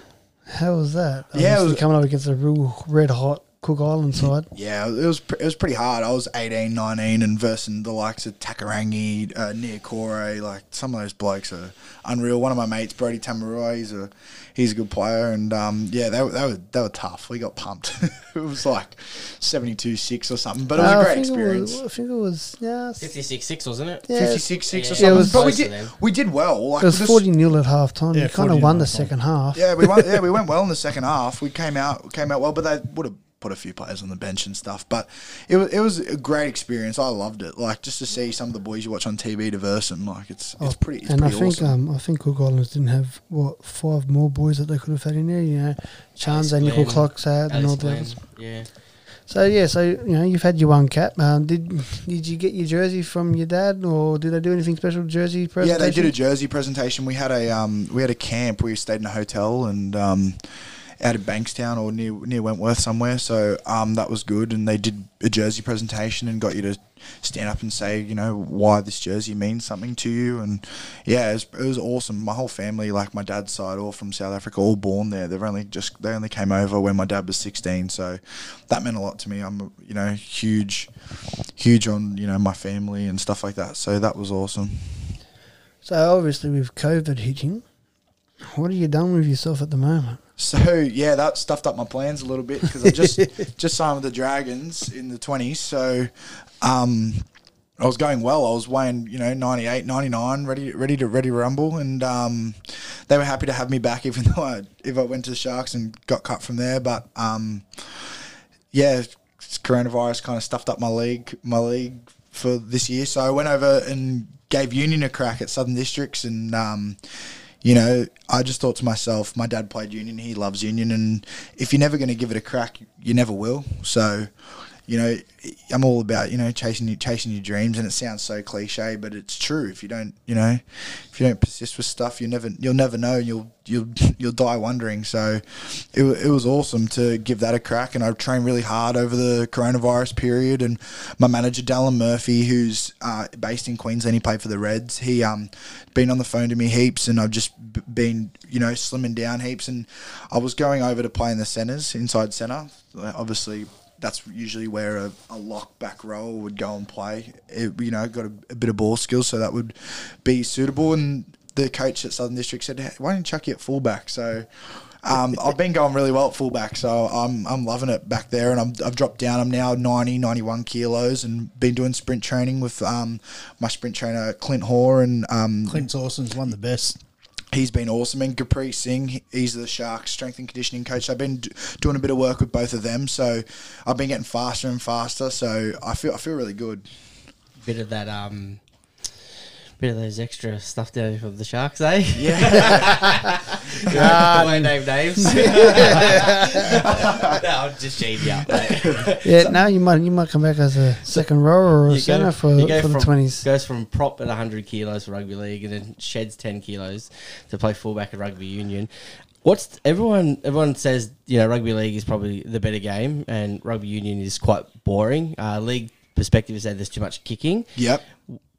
how was that? Yeah, it was- coming up against a real red hot Cook Island side. Yeah, it was pr- it was pretty hard. I was 18, 19 and versing the likes of Takairangi, uh, Nia Kore, like some of those blokes are unreal. One of my mates, Brody Tamarua, he's a he's a good player, and um, yeah, they, were- they were they were tough. We got pumped. it was like seventy two six or something, but it was Uh, a I great think it experience. was- I think it was yeah, fifty six wasn't it? yeah, 56 6 or Yeah, something. it but we did them. we did well. Like It was forty 0 at half time. Yeah, you kind of won the at second half. Yeah, we went, yeah we went well in the second half. We came out came out well, but they would have put a few players on the bench and stuff. But it was it was a great experience. I loved it. Like just to see some of the boys you watch on TV diverse and Like it's it's pretty it's Oh, and I think awesome. um, I think Cook Islands didn't have what five more boys that they could have had in there. You know, Chance and Nickel Clocks had and all the Glenn. Yeah. So yeah, so you know you've had your one cap. Um, did did you get your jersey from your dad, or did they do anything special jersey presentation? yeah, they did a jersey presentation. We had a um we had a camp. We stayed in a hotel and um out of Bankstown or near near Wentworth somewhere. So um that was good. And they did a jersey presentation and got you to stand up and say you know why this jersey means something to you. And yeah, it was, it was awesome. My whole family, like my dad's side, all from South Africa, all born there. They've only just they only came over when my dad was sixteen. So that meant a lot to me. I'm you know huge, huge on you know my family and stuff like that. So that was awesome. So obviously with COVID hitting, what have you done with yourself at the moment? So yeah, that stuffed up my plans a little bit because I just just signed with the Dragons in the twenties. So um, I was going well. I was weighing you know 98, 99, ready ready to ready to rumble, and um, they were happy to have me back, even though I, if I went to the Sharks and got cut from there. But um, yeah, coronavirus kind of stuffed up my league my league for this year. So I went over and gave Union a crack at Southern Districts, and um, you know, I just thought to myself, my dad played Union, he loves Union, and if you're never going to give it a crack, you never will. So, you know, I'm all about you know chasing your, chasing your dreams, and it sounds so cliche, but it's true. If you don't, you know, if you don't persist with stuff, you never you'll never know, and you'll you'll you'll die wondering. So, it, it was awesome to give that a crack, and I trained really hard over the coronavirus period. And my manager Dallin Murphy, who's uh, based in Queensland, he played for the Reds. He um been on the phone to me heaps, and I've just been you know slimming down heaps, and I was going over to play in the centres, inside centre. Obviously, that's usually where a, a lock back row would go and play. It, you know, got a, a bit of ball skills, so that would be suitable. And the coach at Southern District said, hey, "Why don't you chuck you at fullback?" So. Um, I've been going really well at fullback, so I'm I'm loving it back there, and I'm, I've dropped down. I'm now 90, 91 kilos, and been doing sprint training with um, my sprint trainer Clint Hoare, and um, Clint Awesom's one of the best. He's been awesome. And Capri Singh, he's the Sharks strength and conditioning coach. I've been doing a bit of work with both of them, so I've been getting faster and faster. So I feel I feel really good. Bit of that, um, bit of those extra stuff there for the Sharks, eh? Yeah, I won't name names. no, I'm just cheating you up, mate. Yeah, now you might you might come back as a second rower or a You go- centre for, you go for the from- twenties. Goes from prop at 100 kilos for rugby league and then sheds 10 kilos to play fullback at rugby union. What's everyone? Everyone says you know rugby league is probably the better game, and rugby union is quite boring. Uh, league perspective is that there's too much kicking. yep.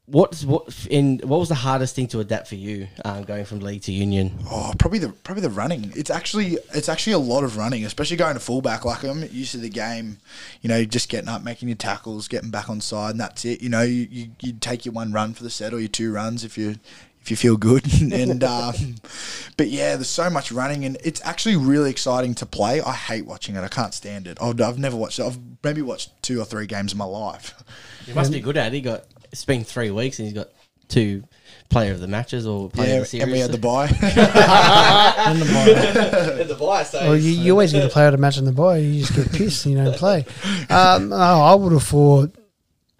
What's what in what was the hardest thing to adapt for you um, going from league to union? Oh, probably the probably the running. It's actually it's actually a lot of running, especially going to fullback. Like I'm used to the game, you know, just getting up, making your tackles, getting back on side, and that's it. You know, you you you take your one run for the set or your two runs if you if if you feel good. and um, but yeah, there's so much running, and it's actually really exciting to play. I hate watching it. I can't stand it. I've, I've never watched it. I've maybe watched two or three games in my life. He must be good at it. He got it's been three weeks and he's got two player of the matches or player Yeah, of the series. and we had the buy. And the ball. the buy, so Well, you, you always get to play at a match in the boy. You just get pissed and you don't play. Um, no, I would have thought,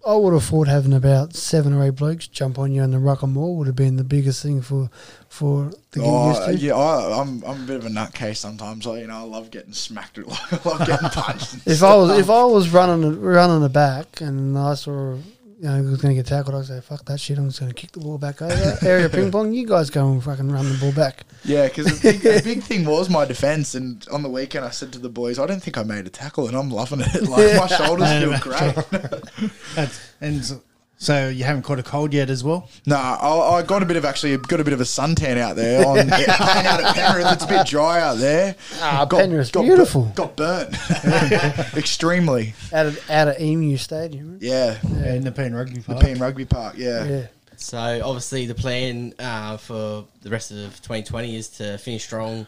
I would have thought having about seven or eight blokes jump on you on the rock and roll would have been the biggest thing for for the getting used Oh, to. yeah, I, I'm I'm a bit of a nutcase sometimes. I, you know, I love getting smacked. I love getting punched. and If I was if I was running running the back and I saw you know he was going to get tackled, I'd say fuck that shit. I'm just going to kick the ball back over area ping pong. You guys go and fucking run the ball back. Yeah, because the big, the big thing was my defense, and on the weekend I said to the boys, "I don't think I made a tackle," and I'm loving it. Like my shoulders feel great. That's, and so, so you haven't caught a cold yet as well. no, I, I got a bit of actually got a bit of a suntan out there on playing out at Penrith. It's a bit dry out there. Ah, Got- Penrith's got beautiful. bur- got burnt extremely. Out of out of Emu Stadium. Yeah, Yeah, in the Pen Rugby Park. the Park. Rugby Park. Yeah. Yeah. So obviously the plan uh, for the rest of 2020 is to finish strong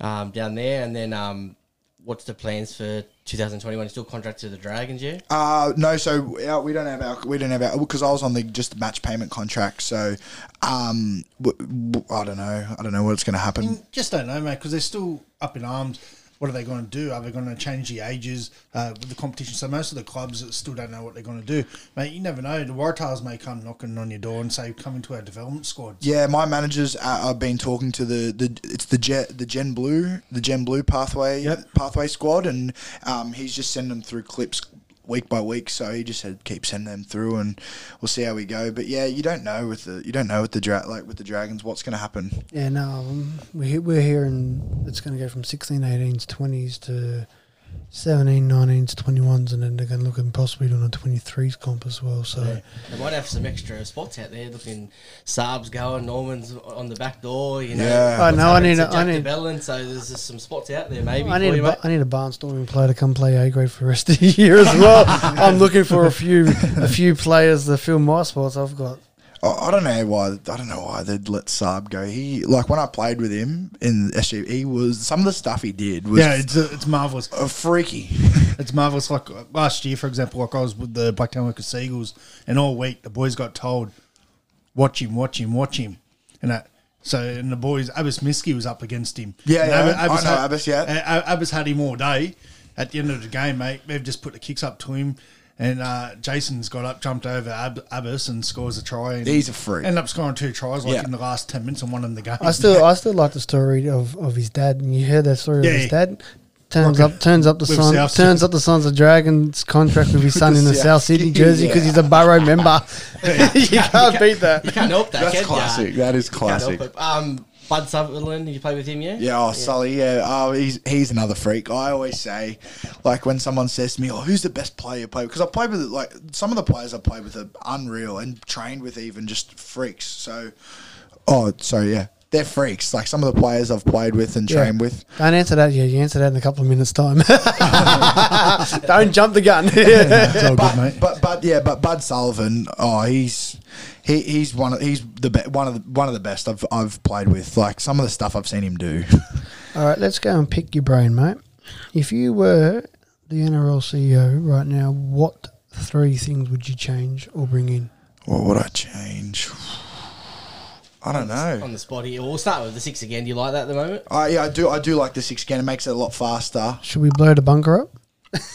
um, down there, and then um, what's the plans for 2021? Still contracted to the Dragons, yeah? Uh, no, so our, we don't have our we don't have our because I was on the just the match payment contract. So, um, w- w- I don't know. I don't know what's going to happen. Just don't know, mate, because they're still up in arms. What are they going to do? Are they going to change the ages uh, with the competition? So most of the clubs still don't know what they're going to do, mate. You never know. The Waratahs may come knocking on your door and say, "Come into our development squad." Yeah, my managers uh, I've been talking to the, the it's the Jet the Gen Blue the Gen Blue pathway Yep. pathway squad, and um, he's just sending them through clips week by week. So he just said keep sending them through, and we'll see how we go. But yeah, you don't know with the you don't know with the dra- like with the Dragons what's going to happen. Yeah, no, um, we, we're hearing it's going to go from 16, 18s, 20s to 17, 19s, 21s, and then they're going to look at possibly doing a 23s comp as well. So, They might have some extra spots out there. Looking, Saab's going, Norman's on the back door. You know, Yeah. I know, I need to a- I need- Bellin, so there's just some spots out there maybe. I need, you, a, mate. ba- I need a barnstorming player to come play A grade for the rest of the year as well. I'm looking for a few a few players to fill my spots. I've got I, I don't know why. I don't know why they'd let Saab go. He like when I played with him in SG, he was some of the stuff he did was Yeah, it's it's marvelous. uh, freaky. It's marvelous. Like last year, for example, like I was with the Blacktown Workers Seagulls, and all week the boys got told, "Watch him, watch him, watch him," and that. So and the boys, Abbas Miski was up against him. Yeah, yeah, Abba- I know had, Abbas, yeah. Abbas had him all day. At the end of the game, mate, they've just put the kicks up to him, and uh, Jason's got up, jumped over Ab- Abbas, and scores a try. And He's a freak. Ended up scoring two tries like Yeah. in the last ten minutes and won in the game. I still I still like the story of, of his dad. And you heard that story Yeah, of his yeah. dad. Turns Like up, turns up the with son, South turns Sydney. up the Sons of Dragons contract with his son in the South South Sydney Sydney, jersey because yeah. he's a Borough member. you can't beat that. You can't help that. That's can ya? classic. That is You can't help classic. it. Um, Bud Sutherland, you play with him, yeah? Yeah, oh, Sully, yeah. Oh, he's he's another freak. I always say, like, when someone says to me, "Oh, who's the best player you play?" Because I played with like some of the players I played with are unreal and trained with even just freaks. So, oh, so yeah, they're freaks. Like some of the players I've played with and Yeah. trained with. Don't answer that yet. You answer that in a couple of minutes' time. Don't jump the gun. it's all good, mate. But but yeah, but Bud Sullivan, oh, he's he, he's one of he's the be- one of the one of the best I've I've played with. Like some of the stuff I've seen him do. All right, let's go and pick your brain, mate. If you were the NRL CEO right now, what three things would you change or bring in? what would I change? I don't know. On the spot here. We'll start with the six again. Do you like that at the moment? Uh, yeah, I do. I do like the six again. It makes it a lot faster. Should we blow the bunker up?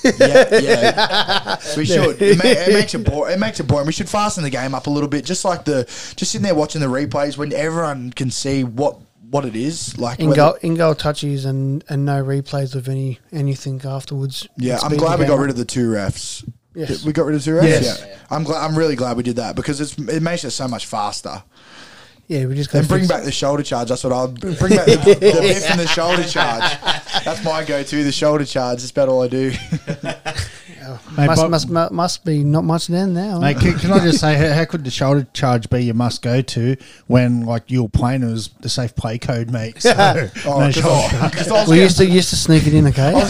Yeah, yeah. we should. It, ma- it makes it boring. It makes it boring. We should fasten the game up a little bit, just like the just sitting there watching the replays when everyone can see what what it is. Like, In goal, in goal touches and, and no replays of any anything afterwards. yeah, I'm glad we got rid of the two refs. Yes. We got rid of two refs. Yes. Yeah, I'm glad. I'm really glad we did that because it's it makes it so much faster. Yeah, we just got And bring back the shoulder charge. That's what I'll bring back the, the the shoulder charge. That's my go-to. The shoulder charge. That's about all I do. Mate, Must, Bob- must, mu- must be not much then now. Mate, can, can I just say, how, how could the shoulder charge be your must go to when like you're playing it was the safe play code, mate? So, Oh, no 'cause shoulder I- charge. 'cause I was we used to used to sneak it in, okay? because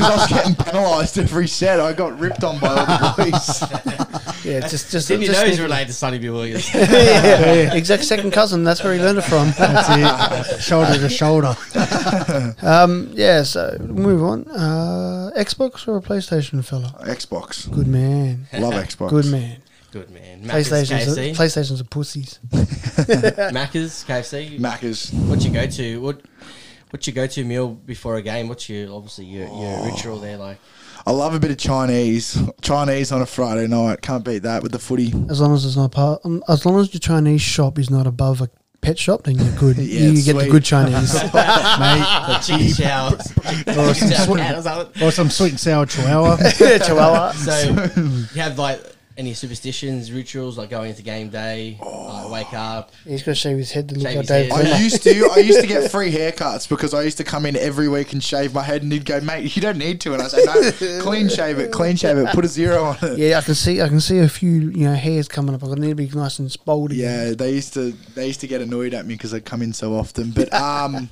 I was getting penalised every set. I got ripped on by all the boys. Yeah, just just, Didn't you just know he's related to Sonny Bill Williams? yeah, exact second cousin. That's where he learned it from. That's it. shoulder to shoulder. Um, yeah, so move on. Uh, Xbox or a PlayStation fella? Xbox. Good man. Love Xbox. Good man. Good man. Macca's PlayStation's KFC. PlayStations are pussies. Macca's KFC. Macca's. What you go to? What What's your go-to meal before a game? What's your obviously your, your ritual there? Like I love a bit of Chinese. Chinese on a Friday night. Can't beat that with the footy. As long as it's not part, um, as long as your Chinese shop is not above a pet shop, then you're good. Yeah, you it's get the good Chinese. the chicken showers, Or some, sweet, showers or or some sweet and sour chihuahua. Chihuahua. So you have like any superstitions, rituals, like going into game day, like wake up. He's got to shave his head to look Shave like his Dave head. Klemmer. I used to I used to get free haircuts because I used to come in every week and shave my head and he'd go, mate, you don't need to and I say, No, clean shave it, clean shave it, put a zero on it. Yeah, I can see. I can see a few, you know, hairs coming up. I need to be nice and spoldy. Yeah, they used to they used to get annoyed at me because I'd come in so often. But um,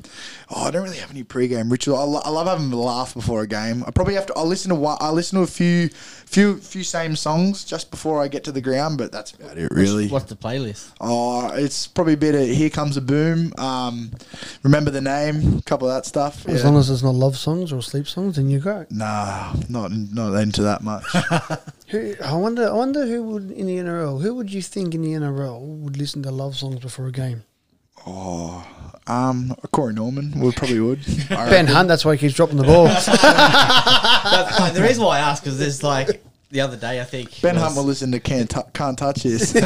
oh, I don't really have any pre-game ritual. I, lo- I love having a laugh before a game. I probably have to. I listen to one. I listen to a few, few, few same songs just before I get to the ground. But that's about it, really. What's the playlist? Oh, it's probably a bit of "Here Comes a Boom." Um, remember the name, a couple of that stuff. As yeah. long as it's not love songs or sleep songs, then you're great. Nah, not not into that much. Who, I wonder. I wonder who would in the NRL. Who would you think in the NRL would listen to love songs before a game? Oh, um, Corey Norman would probably would. I Ben reckon. Hunt. That's why he keeps dropping the ball. But, like, the reason why I ask is there's like the other day I think Ben was- Hunt will listen to "Can't Tou- Can't Touch This." no,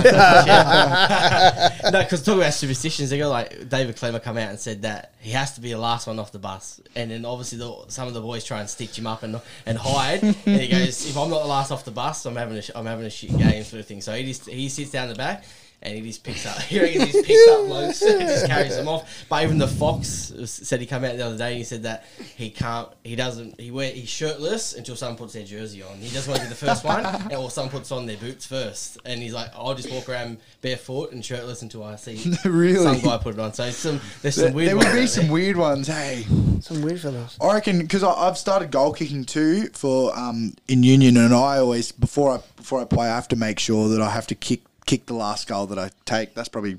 because talking about superstitions, they go like David Klemmer come out and said that he has to be the last one off the bus, and then obviously the, some of the boys try and stitch him up and and hide, and he goes, "If I'm not the last off the bus, I'm having a sh- I'm having a shit game sort of thing." So he just he sits down the back. And he just picks up. He reckons he just picks up blokes and just carries them off. But even the Fox said he came out the other day and he said that he can't, he doesn't, he wear he's shirtless until someone puts their jersey on. He doesn't want to be the first one, or someone puts on their boots first. And he's like, I'll just walk around barefoot and shirtless until I see Really? some guy put it on. So some there's There, some weird. there would be some there. weird ones. Hey, Some weird fellows. I reckon because I've started goal kicking too for um, in union, and I always before I before I play, I have to make sure that I have to kick kick the last goal that I take. That's probably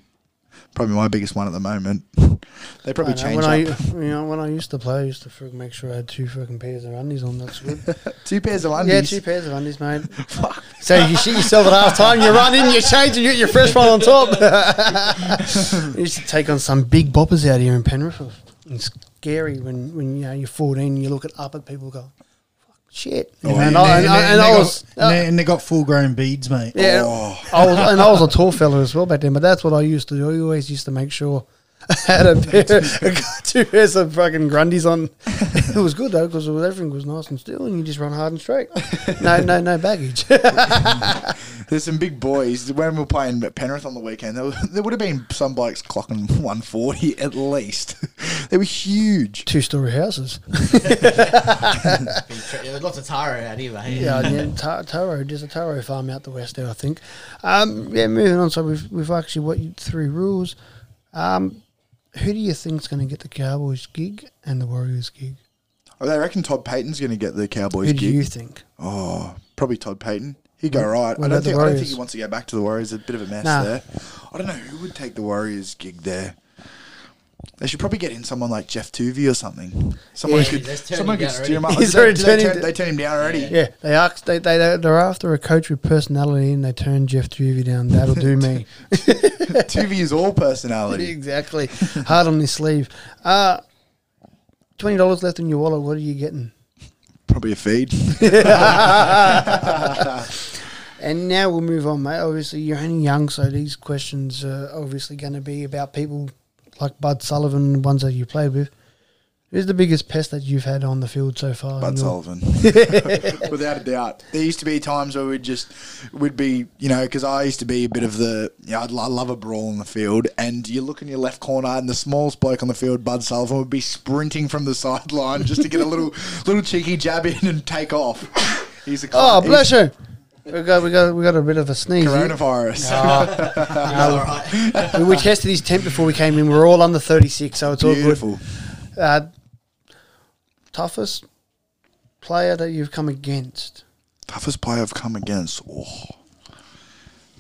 probably my biggest one at the moment. they probably know, change when up. I, you know, when I used to play, I used to make sure I had two fucking pairs of undies on. That's good. two pairs of undies. yeah, two pairs of undies, mate. so you shit yourself at half time, you run in, you change, and you get your fresh one on top. you used to take on some big boppers out here in Penrith. It's scary when, when you know you're 14 you look at up at people, go, Fuck, shit. Oh, and, I, and, and, I, and they I got- was. and they- uh, and they got full grown beads, mate. Yeah, Oh. I was, and I was a tall fella as well back then. But that's what I used to do. I always used to make sure had a pair, two pairs of fucking grundies on. It was good though because everything was nice and still, and you just run hard and straight. No, no, no baggage. There's some big boys. When we were playing at Penrith on the weekend, there, were- there would have been some blokes clocking 140 at least. they were huge. Two story houses. There's lots of taro out here, mate. Yeah, yeah ta- taro. There's a taro farm out the west there, I think. Um, yeah, moving on. So we've we've actually went three rules. Um, who do you think's going to get the Cowboys gig and the Warriors gig? Oh, they reckon Todd Payten's going to get the Cowboys gig. Who do you think? Oh, probably Todd Payten. He'd go right. I don't, think, I don't think he wants to go back to the Warriors. A bit of a mess Nah. there. I don't know who would take the Warriors gig there. They should probably get in someone like Geoff Toovey or something. Someone Yeah. who could, Let's turn someone him could down steer him up. He's they, already they, turning turn, they turned him down already. Yeah, they asked they they they're after a coach with personality, and they turned Geoff Toovey down. That'll do me. Toovey is all personality. exactly. Hard on his sleeve. Uh twenty dollars left in your wallet. What are you getting? Probably a feed. And now we'll move on, mate. Obviously, you're only young, so these questions are obviously going to be about people like Bud Sullivan, the ones that you played with. Who's the biggest pest that you've had on the field so far? Bud Sullivan, without a doubt. There used to be times where we'd just we'd be, you know, because I used to be a bit of the, you know, I'd, I love a brawl in the field, and you look in your left corner, and the smallest bloke on the field, Bud Sullivan, would be sprinting from the sideline just to get a little little cheeky jab in and take off. He's a ah, Oh, he's bless you. We got we got we got a bit of a sneeze. here. Coronavirus. all right. we, we tested his temp before we came in. We're all under thirty six, so it's all good. Beautiful. Uh, toughest player that you've come against. Toughest player I've come against. Oh.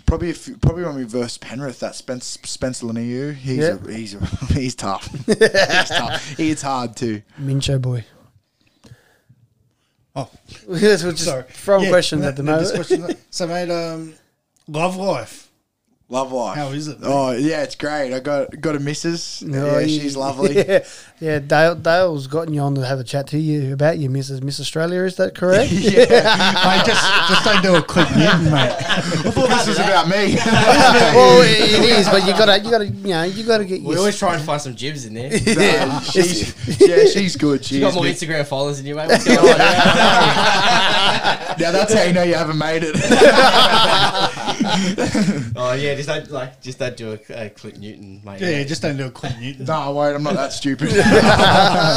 Probably if, probably when we versed Penrith, that Spence Spencer Leniu, he's Yeah. a, he's a, he's tough. he's tough. He hits hard too. Mincho boy. Oh, Yes, we're just sorry. throwing Yeah, questions no, at the no, moment. just so, mate, um, love life. Love life. How is it? Oh yeah, it's great. I got got a missus. Oh, yeah, you- she's lovely. Yeah, yeah. Dale, Dale's gotten you on to have a chat to you about your Mrs. Miss Australia. Is that correct? yeah. mate, just, just don't do a Clint Newton, mate. I thought this was about me. well, it it is, but you gotta, you gotta, you know, you gotta get. We your- always try and find some jibs in there. Nah, she's, yeah, she's good. She's You got more good. Instagram followers than you, mate. What's going on? Now that's how you know you haven't made it. oh yeah, just don't like just don't do a, a Clint Newton, mate. Yeah, just don't do a Clint Newton. no, I won't. I'm not that stupid.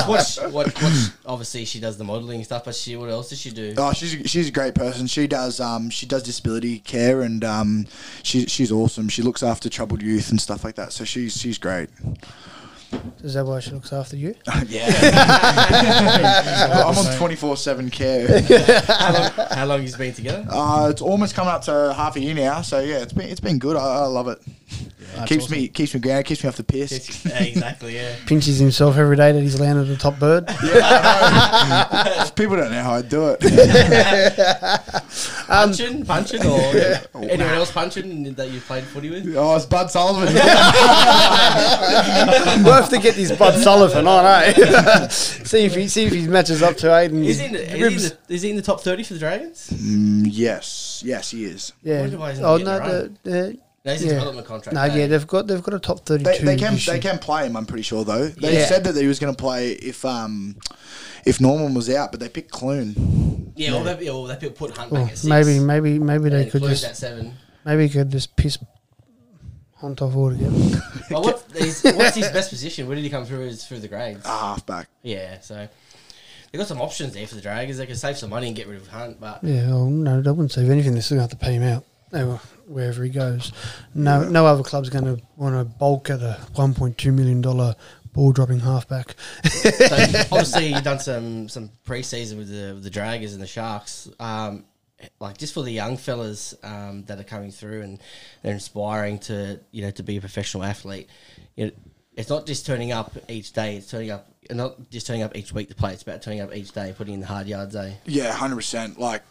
What's, what, what's, obviously she does the modelling stuff, but she what else does she do? Oh, she's she's a great person. She does um she does disability care and um she she's awesome. She looks after troubled youth and stuff like that. So she's she's great. Is that why she looks after you? yeah. I'm on twenty four seven care. How long, how long you been together? Uh, it's almost coming up to half a year now. So yeah, it's been it's been good. I, I love it. Keeps me keeps me grounded. Keeps me off the piss. Yeah, exactly, yeah. Pinches himself every day that he's landed a top bird. People don't know how I do it. Punching, punching, or anyone else punching that you played footy with? oh, it's Bud Sullivan. we'll have to get this Bud Sullivan on, eh? see if he see if he matches up to Aden. Is he, in the, is, he in the, is he in the top thirty for the Dragons? Mm, yes, yes, he is. yeah. wonder why he's not Oh no, the, the, No, he's a Yeah. development contract. no, eh? yeah, they've got they've got a top thirty They, two. they can they can play him. I'm pretty sure though. They Yeah. said that he was going to play if um if Norman was out, but they picked Clune. Yeah, well, they, yeah, well, they put Hunt Well, back at six. maybe maybe maybe they and could Clune's just at seven. maybe could just piss Hunt off altogether. Well, what's his, what's his best position? Where did he come through? Is through the grades. Ah, halfback. Yeah, so they got some options there for the Dragons. They can save some money and get rid of Hunt, but Yeah, well, no, they wouldn't save anything. They're still going to have to pay him out They were- wherever he goes. No, no other club's going to want to bulk at a one point two million dollar ball dropping halfback. so obviously you've done some some preseason with the with the Dragons and the Sharks. Um, like just for the young fellas um, that are coming through and they're inspiring to you know to be a professional athlete. You know, it's not just turning up each day. It's turning up not just turning up each week to play. It's about turning up each day, putting in the hard yards. Eh? Yeah, hundred percent. Like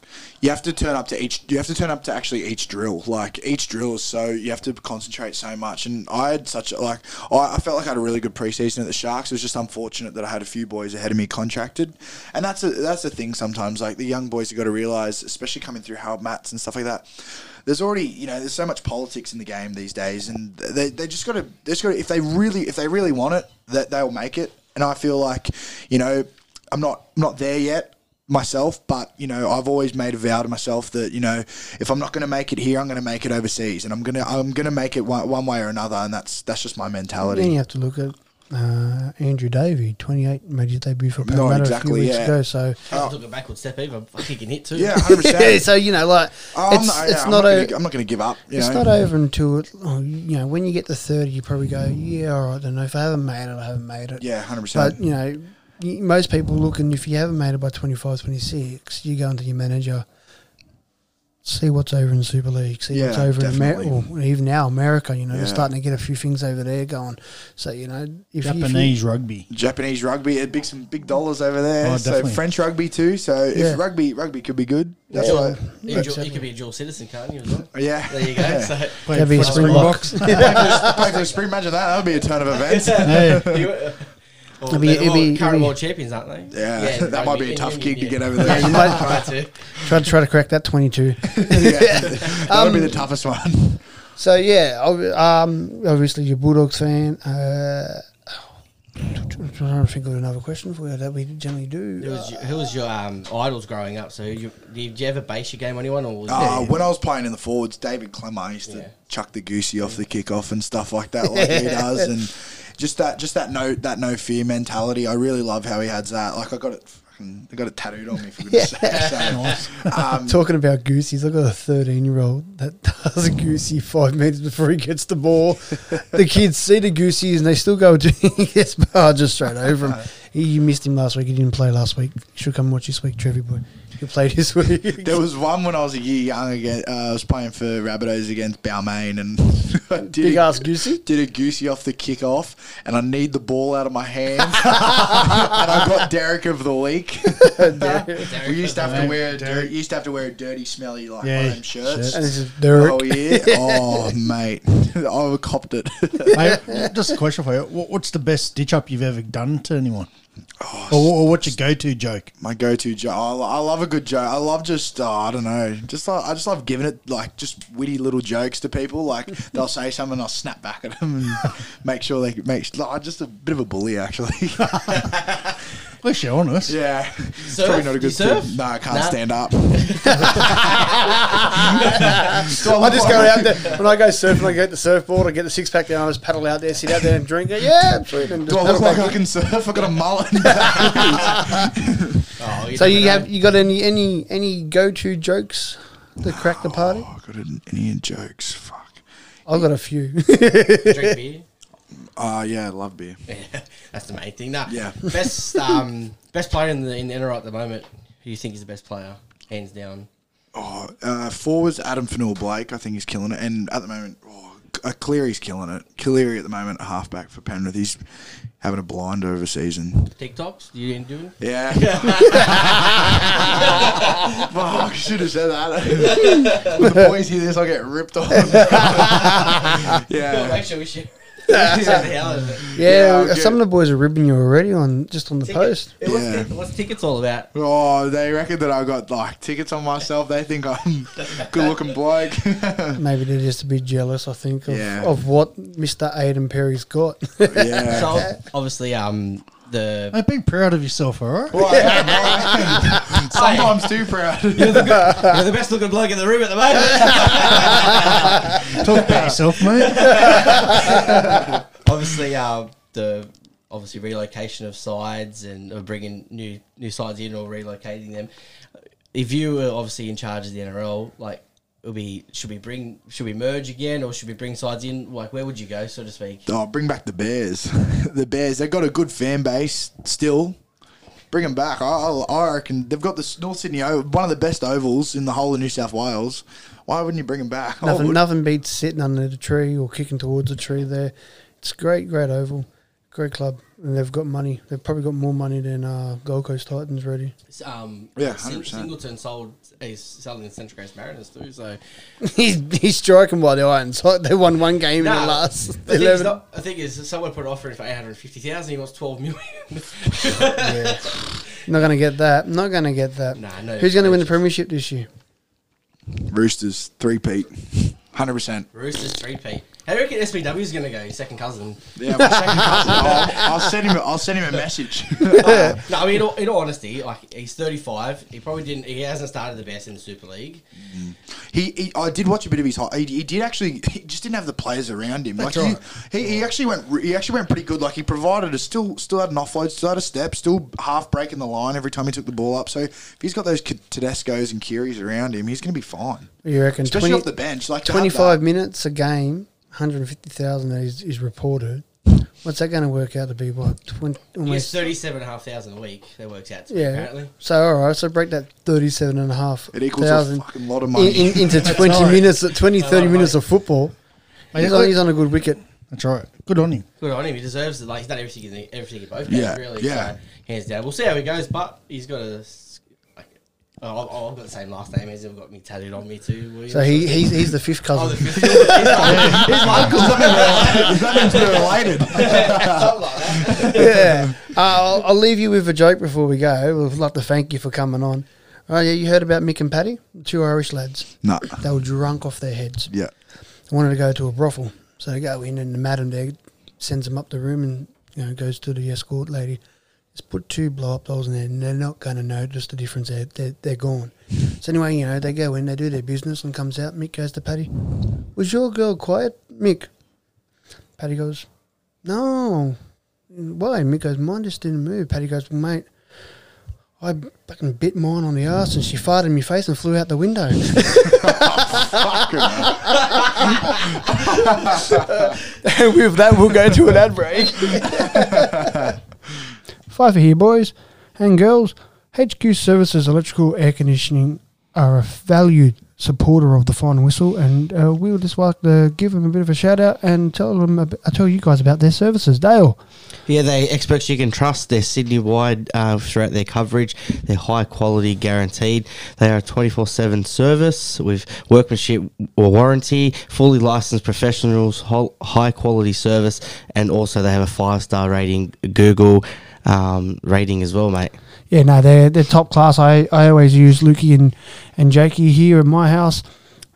you have to turn up to each. You have to turn up to actually each drill. Like each drill is so you have to concentrate so much. And I had such a, like I, I felt like I had a really good preseason at the Sharks. It was just unfortunate that I had a few boys ahead of me contracted, and that's a that's the thing. Sometimes like the young boys have got to realize, especially coming through Howard Mats and stuff like that. There's already you know there's so much politics in the game these days, and they, they just got to they just got if they really if they really want it that they'll make it. And I feel like you know I'm not I'm not there yet myself, but you know, I've always made a vow to myself that you know, if I'm not going to make it here, I'm going to make it overseas, and I'm gonna I'm going to make it one, one way or another, and that's that's just my mentality. Then you have to look at uh, Andrew Davey, 28, made his debut for No, Parramatta a exactly, few weeks yeah. ago. So, I took a backward step either. Fuck, he can hit too. Yeah, hundred yeah, percent. so you know, like I'm it's not, yeah, it's I'm not, not a gonna, I'm not going to give up. You it's know? not over until it, oh, you know when you get to thirty, you probably go, yeah, all right, I don't know if I haven't made it, I haven't made it. yeah, hundred percent. But you know, most people look, and if you haven't made it by 25, 26, you go into your manager, see what's over in Super League, see what's Yeah, over in America, even now America. You know, they're Yeah. starting to get a few things over there going. So you know, if you- if you, Japanese rugby. Japanese rugby, it big some big dollars over there. Oh, so. French rugby too. So Yeah. if rugby rugby could be good, that's Yeah. why. You, Yeah, you could be a dual citizen, can't you? As well? Yeah, There you go. Yeah. So, Play That'd for a the Springbok. Springboks. Play for the spring. Imagine that. That would be a turn of events. Yeah. You- well, It'd be- they're it'd be- current it'd be- world champions, aren't they? Yeah, that might be a tough union, gig to get over yeah, there. you might Try to. try to try to crack that 22. that would Um, be the toughest one. So yeah, um, obviously you're a Bulldogs fan. Uh, I'm trying to think of another question for you that we generally do. Who was your, who was your um, idols growing up? So you, did you ever base your game on anyone, or was Uh, it, when I was playing in the forwards, David Klemmer used to Yeah. chuck the goosey off the kickoff and stuff like that, like he does, and just that, just that no, that no fear mentality. I really love how he has that. Like I got it, fucking, I got it tattooed on me for goodness sake. So, um, Talking about goosies, I've got a 13 year old that does a goosey five minutes before he gets the ball. the kids see the goosies and they still go to he gets barged straight over him. You missed him last week. He didn't play last week. You should come watch this week, Trevi boy. He played this week. There was one when I was a year young. Again, uh, I was playing for Rabbitohs against Balmain, and I did Big a, ass goosey. Did a goosey off the kickoff, and I need the ball out of my hands, and I got Derek of the week. we used to have to wear a dirty, used to have to wear a dirty, smelly like Yeah, one of them shirts. And this is Derek. Oh yeah, oh mate, I copped it. Mate, just a question for you. What, what's the best stitch up you've ever done to anyone? Or, or what's your go to joke? my go-to joke. I, I love a good joke. I love just uh, I don't know, just like, I just love giving it like just witty little jokes to people. Like they'll say something, and I'll snap back at them and make sure they make. Like, I'm just a bit of a bully actually. At least you're honest. yeah, it's Surf? probably not a You good surf? thing. No, I can't Nah. stand up. I just go out there when I go surfing. I get the surfboard. I get the six pack down. I just paddle out there, sit out there and drink it. Yeah, sweet. And Do just I look paddle like back I can surf? I got a mullet. Oh, So you know. have you got any any any go to jokes to crack the party? oh, I got any jokes? Fuck. I've got a few. drink beer. Uh, yeah, I love beer. Yeah, That's the main thing. Nah, Yeah. Best um best player in the in the NRL at the moment. Who do you think is the best player, hands down? Oh, uh, forwards Addin Fonua-Blake. I think he's killing it, and at the moment, oh, uh, Cleary's killing it. Cleary at the moment, halfback for Penrith. He's having a blind over season. TikToks? You didn't do it? Yeah. Fuck, should have said that. when the boys hear this, I'll get ripped off. Yeah. sure we should. Say the hell of it. Yeah, Yeah, some of the boys are ribbing you already on just on the Ticket- post. Hey, What's, Yeah. ti- what's tickets all about? Oh, they reckon that I got like tickets on myself. They think I'm good looking bloke. Maybe they're just a bit jealous. I think of, Yeah. of what Mister Aden Perry's got. yeah. So obviously, um, the Mate, be proud of yourself, all right? Well, I am, I am. Sometimes too proud. you're the best looking bloke in the room at the moment. Talk about yourself, mate. obviously, uh, the obviously relocation of sides and uh, bringing new new sides in or relocating them. If you were obviously in charge of the NRL, like it'll be should we bring should we merge again or should we bring sides in? Like where would you go, so to speak? Oh, bring back the Bears. the Bears, they've got a good fan base still. Bring them back. I, I, I reckon they've got the North Sydney one of the best ovals in the whole of New South Wales. Why wouldn't you bring them back? Nothing, would. nothing beats sitting under the tree or kicking towards a tree. There, it's great, great oval, great club, and they've got money. They've probably got more money than uh, Gold Coast Titans ready. Um, Yeah, Sing- 100%. Singleton sold is selling the Central Coast Mariners too. So he's he's striking by the irons. They won one game in the last the thing eleven. not, I think is someone put an offer in for eight hundred fifty thousand. He wants twelve million. Not going to get that. Not going to get that. Nah, no Who's going to win the premiership this year? Roosters three peat, hundred percent. Roosters three P. How do you reckon SBW is going to go? His second cousin. Yeah, my second cousin. I'll, I'll send him. A, I'll send him a message. Um, no, I mean, in all, in all honesty, like he's 35. He probably didn't. He hasn't started the best in the Super League. Mm. He, he, I did watch a bit of his. hi- He, he did actually. He just didn't have the players around him. Like That's he, he, he actually went. He actually went pretty good. Like he provided a still, still had an offload, still had a step, still half breaking the line every time he took the ball up. So if he's got those Tedesco's and Kearys around him, he's going to be fine. You reckon Especially 20, off the bench. Like 25 minutes a game, 150,000 that is, is reported. What's that going to work out to be? What? 20, He gets almost. 37,500 a week. That works out to me, Yeah. apparently. So, all right. So, break that 37 and a half It equals a fucking lot of in, money. in, into 20 right. minutes, 20, 30 of minutes money. of football. Mate, He's on, he's on a good wicket. That's right. Good on him. Good on him. He deserves it. Like he's done everything in the, everything in both Yeah, really. yeah. So, hands down. We'll see how he goes, but he's got a. s- Like, oh, I've- I've got the same last name as him. Got me tattooed on me too. Williams. So, he, he's, he's the fifth Oh, the cousin. fifth. He's my uncle. Something related. like that. yeah. Uh, I'll, I'll leave you with a joke before we go. We'd like to thank you for coming on. Oh, yeah. You heard about Mick and Paddy? Two Irish lads. no. They were drunk off their heads. Yeah. They wanted to go to a brothel. So they go in and the madam there sends them up the room and you know goes to the escort lady. Just put two blow up dolls in there and they're not going to notice the difference. They're, they're, they're gone. So anyway, you know, they go in, they do their business and comes out. Mick goes to Paddy, was your girl quiet, Mick? Paddy goes, no. Why? Mick goes, mine just didn't move. Paddy goes, well, mate, I fucking bit mine on the arse and she farted in my face and flew out the window. and with that, we'll go to an ad break. Five for here, boys and girls. HQ Services Electrical Air Conditioning are a valued supporter of the Final Whistle, and uh, we would just like to give them a bit of a shout out and tell them, ab- uh, tell you guys about their services. Dale, Yeah, they experts you can trust. They're Sydney wide uh, throughout their coverage. They're high quality, guaranteed. They are a twenty four seven service with workmanship or warranty, fully licensed professionals, high quality service, and also they have a five star rating Google um, rating as well, mate. Yeah, no, they're they're top class. I, I always use Lukey and and Jakey here in my house,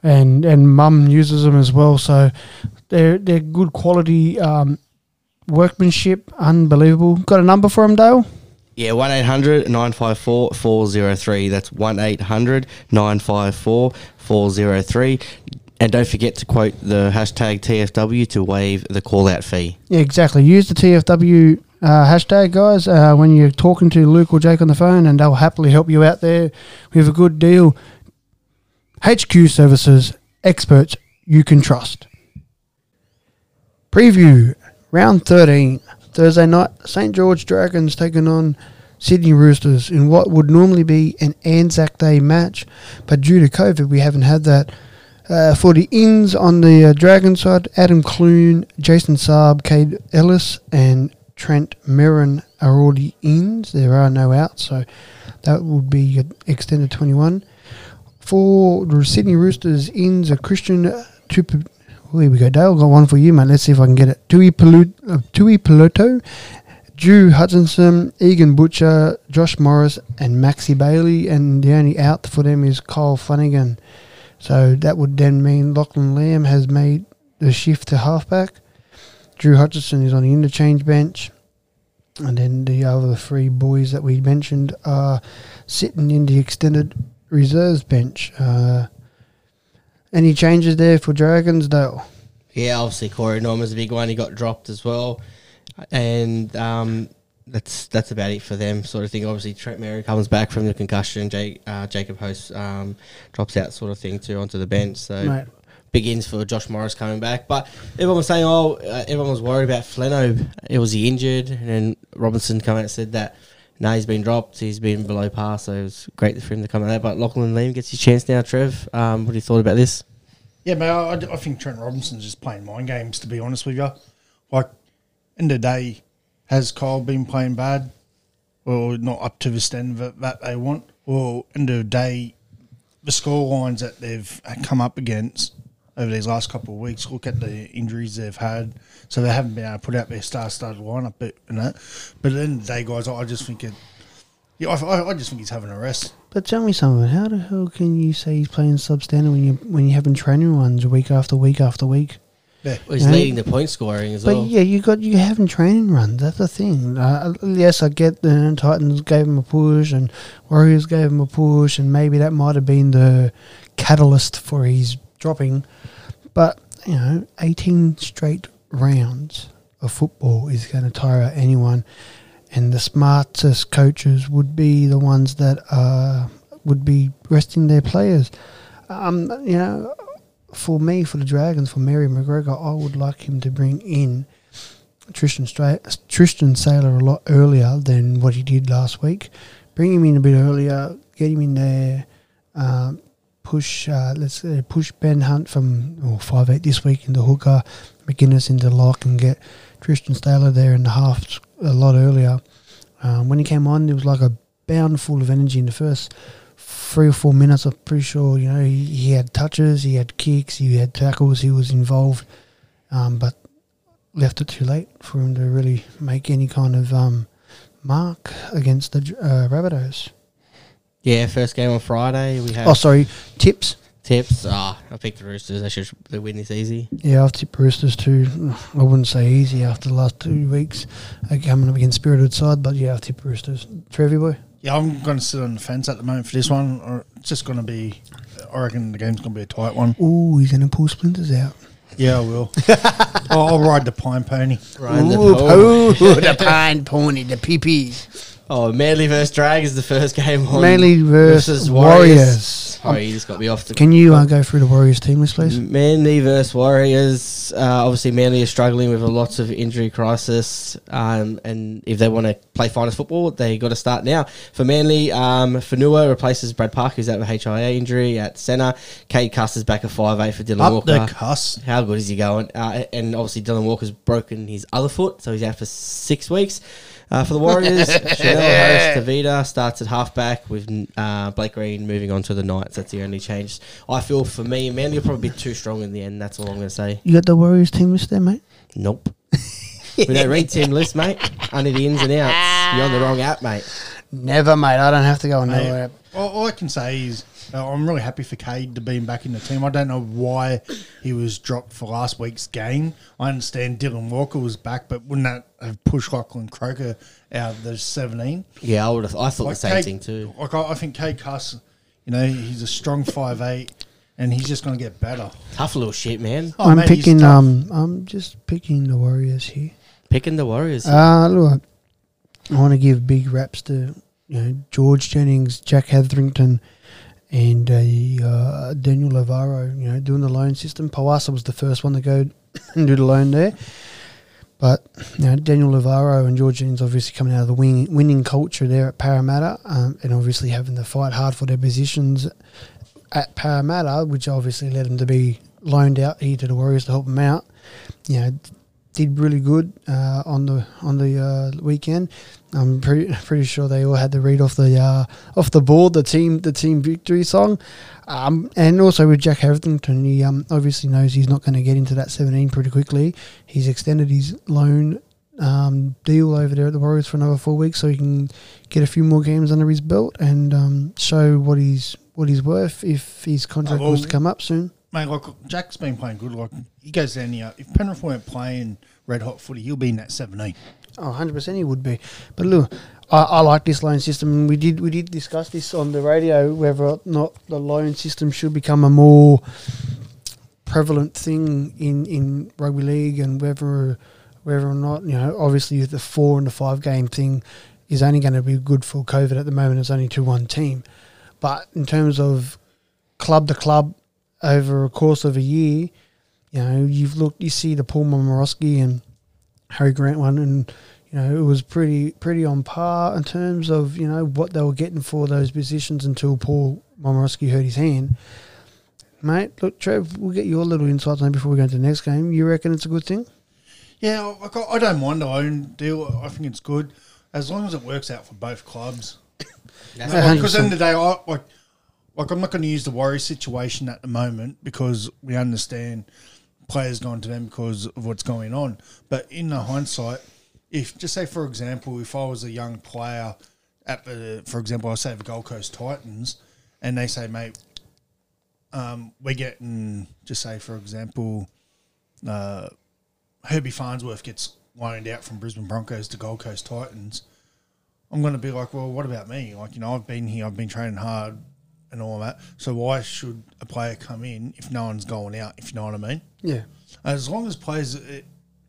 and and Mum uses them as well. So they're they're good quality um, workmanship, unbelievable. Got a number for them, Dale? Yeah, 1 800 954 403. That's 1 800 954 403. And don't forget to quote the hashtag TFW to waive the call out fee. Yeah, exactly. Use the TFW uh, hashtag, guys, uh, when you're talking to Luke or Jake on the phone, and they'll happily help you out there We have a good deal. HQ Services, experts you can trust. Preview round 13, Thursday night, St. George Dragons taking on Sydney Roosters in what would normally be an Anzac Day match, but due to COVID, we haven't had that. Uh, for the ins on the uh, Dragon side, Adam Clune, Jason Saab, Cade Ellis, and Trent Merrin are already in. There are no outs, so that would be extended 21. For the Sydney Roosters ins, a Christian Tup- oh, here we go, Dale. Got one for you, mate. Let's see if I can get it. Tui, Pelu- uh, Tui Peloto, Drew Hutchison, Egan Butcher, Josh Morris, and Maxi Bailey. And the only out for them is Kyle Flanagan. So that would then mean Lachlan Lam has made the shift to halfback. Drew Hutchison is on the interchange bench. And then the other three boys that we mentioned are sitting in the extended reserves bench. Uh, any changes there for Dragons, Dale? Yeah, obviously Corey Norman's a big one. He got dropped as well, and um, that's that's about it for them, sort of thing. Obviously, Trent Mary comes back from the concussion. Jake, uh, Jacob Host um, drops out, sort of thing, too, onto the bench. So Mate. Big ins for Josh Morris coming back. But everyone was saying, oh, uh, everyone was worried about Fleno. It was he injured, and then Robinson come out and said that. No, he's been dropped. He's been below par, so it was great for him to come out. But Lachlan Lam gets his chance now. Trev, um, what do you thought about this? Yeah, but I, I think Trent Robinson's just playing mind games, to be honest with you. Like, in the day, has Kyle been playing bad or not up to the standard that, that they want? Or in the day, the score lines that they've come up against over these last couple of weeks, look at the injuries they've had. So they haven't been able to put out their star started lineup, but, you know. But at the end of the day, guys, I, I just think it. Yeah, I, I, I just think he's having a rest. But tell me something. How the hell can you say he's playing substandard when you when you having training runs week after week after week? Yeah. Well, he's Yeah. leading the point scoring as But well. yeah, you got you having training runs. That's the thing. Uh, yes, I get the Titans gave him a push, and Warriors gave him a push, and maybe that might have been the catalyst for his dropping. But you know, eighteen straight rounds of football is going to tire out anyone, and the smartest coaches would be the ones that uh, would be resting their players. Um, you know, for me, for the Dragons, for Mary McGregor, I would like him to bring in Tristan Stra- Tristan Sailor a lot earlier than what he did last week. Bring him in a bit earlier, get him in there, um, push uh, let's push Ben Hunt from oh, five eight this week into hooker, McGuinness into lock, and get Tristan Sailor there in the half a lot earlier. Um, when he came on, there was like a bound full of energy in the first three or four minutes. I'm pretty sure you know he, he had touches, he had kicks, he had tackles, he was involved, um, but left it too late for him to really make any kind of um, mark against the uh, Rabbitohs. Yeah, first game on Friday. We have Oh, sorry, tips. tips. Ah, I picked the Roosters. They should they win this easy. Yeah, I've tipped Roosters too. I wouldn't say easy after the last two weeks uh, coming up against Spirited side, but yeah, I've tipped Roosters. Trevi boy. Yeah, I'm going to sit on the fence at the moment for this one. Or it's just going to be, I reckon the game's going to be a tight one. Ooh, he's going to pull splinters out. Yeah, I will. I'll, I'll ride the pine pony. Ryan the Ooh, Pole. oh, the pine pony, the PP. Oh, Manly versus Dragons, is the first game on Manly versus Warriors. Sorry, you just got me off the. Can you uh, go through the Warriors team list, please? Manly versus Warriors. Uh, obviously, Manly is struggling with a lots of injury crisis, um, and if they want to play finals football, they got to start now. For Manly, um, Fanua replaces Brad Park, who's out with HIA injury at centre. Cade Cuss is back at five eight for Dylan Up Walker. the cuss. How good is he going? Uh, and obviously, Dylan Walker's broken his other foot, so he's out for six weeks. Uh, for the Warriors, Chanel Harris Tavita starts at halfback with uh, Blake Green moving on to the Knights. That's the only change. I feel for me, Manly will probably be too strong in the end. That's all I'm going to say. You got the Warriors team list there, mate? Nope. we don't read team list, mate. Under the ins and outs. You're on the wrong app, mate. Never, mate. I don't have to go on Mate, nowhere. all, all I can say is I'm really happy for Cade to be back in the team. I don't know why he was dropped for last week's game. I understand Dylan Walker was back, but wouldn't that have pushed Lachlan Croker out of the 17? Yeah, I would have. I thought the same Cade- thing too. Like I, I think Cade Cuss, you know, he's a strong five eight, and he's just going to get better. Tough little shit, man. Oh, I'm mate, picking. Um, I'm just picking the Warriors here. Picking the Warriors. Uh, look, I want to give big raps to you know George Jennings, Jack Hetherington, and uh, uh, Daniel Alvaro. You know, doing the loan system. Pawasa was the first one to go and do the loan there. But you know, Daniel Alvaro and George Jennings obviously coming out of the wing, winning culture there at Parramatta, um, and obviously having to fight hard for their positions at Parramatta, which obviously led them to be loaned out here to the Warriors to help them out. You know, did really good uh, on the on the uh, weekend. I'm pretty pretty sure they all had to read off the uh, off the board the team the team victory song, um, and also with Jack Hetherington, he um, obviously knows he's not going to get into that 17 pretty quickly. He's extended his loan um, deal over there at the Warriors for another four weeks, so he can get a few more games under his belt and um, show what he's what he's worth if his contract Oh, well, was to come up soon. Mate, like Jack's been playing good. Like he goes down here. If Penrith weren't playing red hot footy, he'll be in that 17. Oh, 100% he would be. But look, I, I like this loan system. We did we did discuss this on the radio whether or not the loan system should become a more prevalent thing in, in rugby league and whether whether or not, you know, obviously the four and the five game thing is only going to be good for COVID at the moment. It's only to one team. But in terms of club to club over a course of a year, you know, you've looked, you see the Paul Momirovski and Harry Grant one, and you know it was pretty pretty on par in terms of you know what they were getting for those positions until Paul Momirovski hurt his hand. Mate, look, Trev, we'll get your little insights on it before we go into the next game. You reckon it's a good thing? Yeah, I I don't mind the loan deal. I think it's good as long as it works out for both clubs. That's Yeah, Because at the end of the day, I, like, like I'm not going to use the worry situation at the moment because we understand players going to them because of what's going on. But in the hindsight, if just say for example, if I was a young player at the, for example, I say the Gold Coast Titans, and they say, mate, um, we're getting, just say for example, uh, Herbie Farnworth gets loaned out from Brisbane Broncos to Gold Coast Titans. I'm going to be like, well, what about me? Like, you know, I've been here, I've been training hard and all that. So why should a player come in if no one's going out, if you know what I mean? Yeah. As long as players, uh,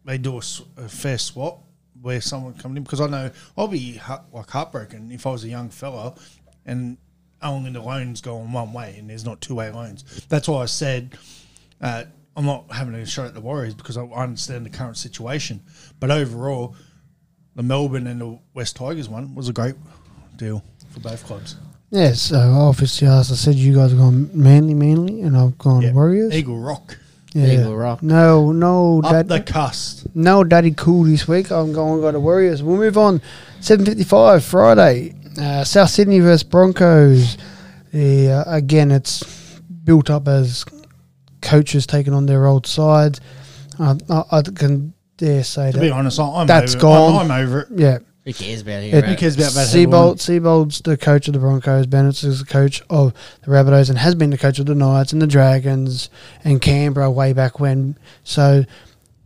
they do a fair swap where someone coming in, because I know I'll be heart, like heartbroken if I was a young fella and only the loans going one way and there's not two way loans. That's why I said uh, I'm not having a shot at the Warriors because I understand the current situation. But overall, the Melbourne and the West Tigers one was a great deal for both clubs. Yeah, so obviously, as I said, you guys have gone Manly, Manly, and I've gone Yeah. Warriors. Eagle Rock. yeah. Eagle Rock. No, no, Up dad, the cust. no, daddy cool this week. I'm going to go to Warriors. We'll move on. 7.55 Friday. Uh, South Sydney versus Broncos. Yeah, again, it's built up as coaches taking on their old sides. Uh, I, I can dare say To be that. honest, I- I'm That's over, gone. I'm, I'm over it. Yeah. Who cares about It- him? Who cares about that? Seibold, Seibold's the coach of the Broncos. Bennett's is the coach of the Rabbitohs and has been the coach of the Knights and the Dragons and Canberra way back when. So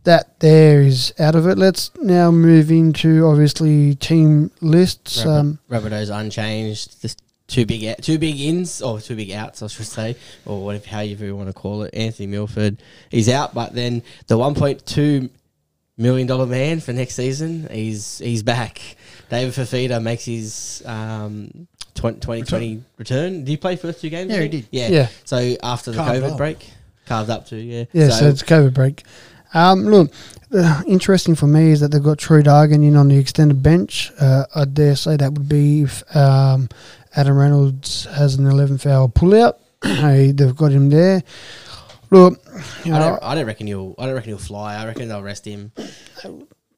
that there is out of it. Let's now move into obviously team lists. Um, Rabbitohs unchanged. Just two big out, two big ins or two big outs, I should say, or whatever however you want to call it. Anthony Milford, is out, but then the one point two million dollar man for next season, he's he's back. David Fifita makes his um, 20, 2020 return. Did he play first two games? Yeah, I he did. Yeah. Yeah. So after the Carved COVID up. break, carved up to yeah. Yeah, so, it's COVID break. Um, look, uh, interesting for me is that they've got Troy Dargan in on the extended bench. Uh, I dare say that would be if um, Adam Reynolds has an 11th hour pullout. hey, they've got him there. Look, you I know, don't, I don't reckon he'll. I don't reckon he'll fly. I reckon they'll rest him.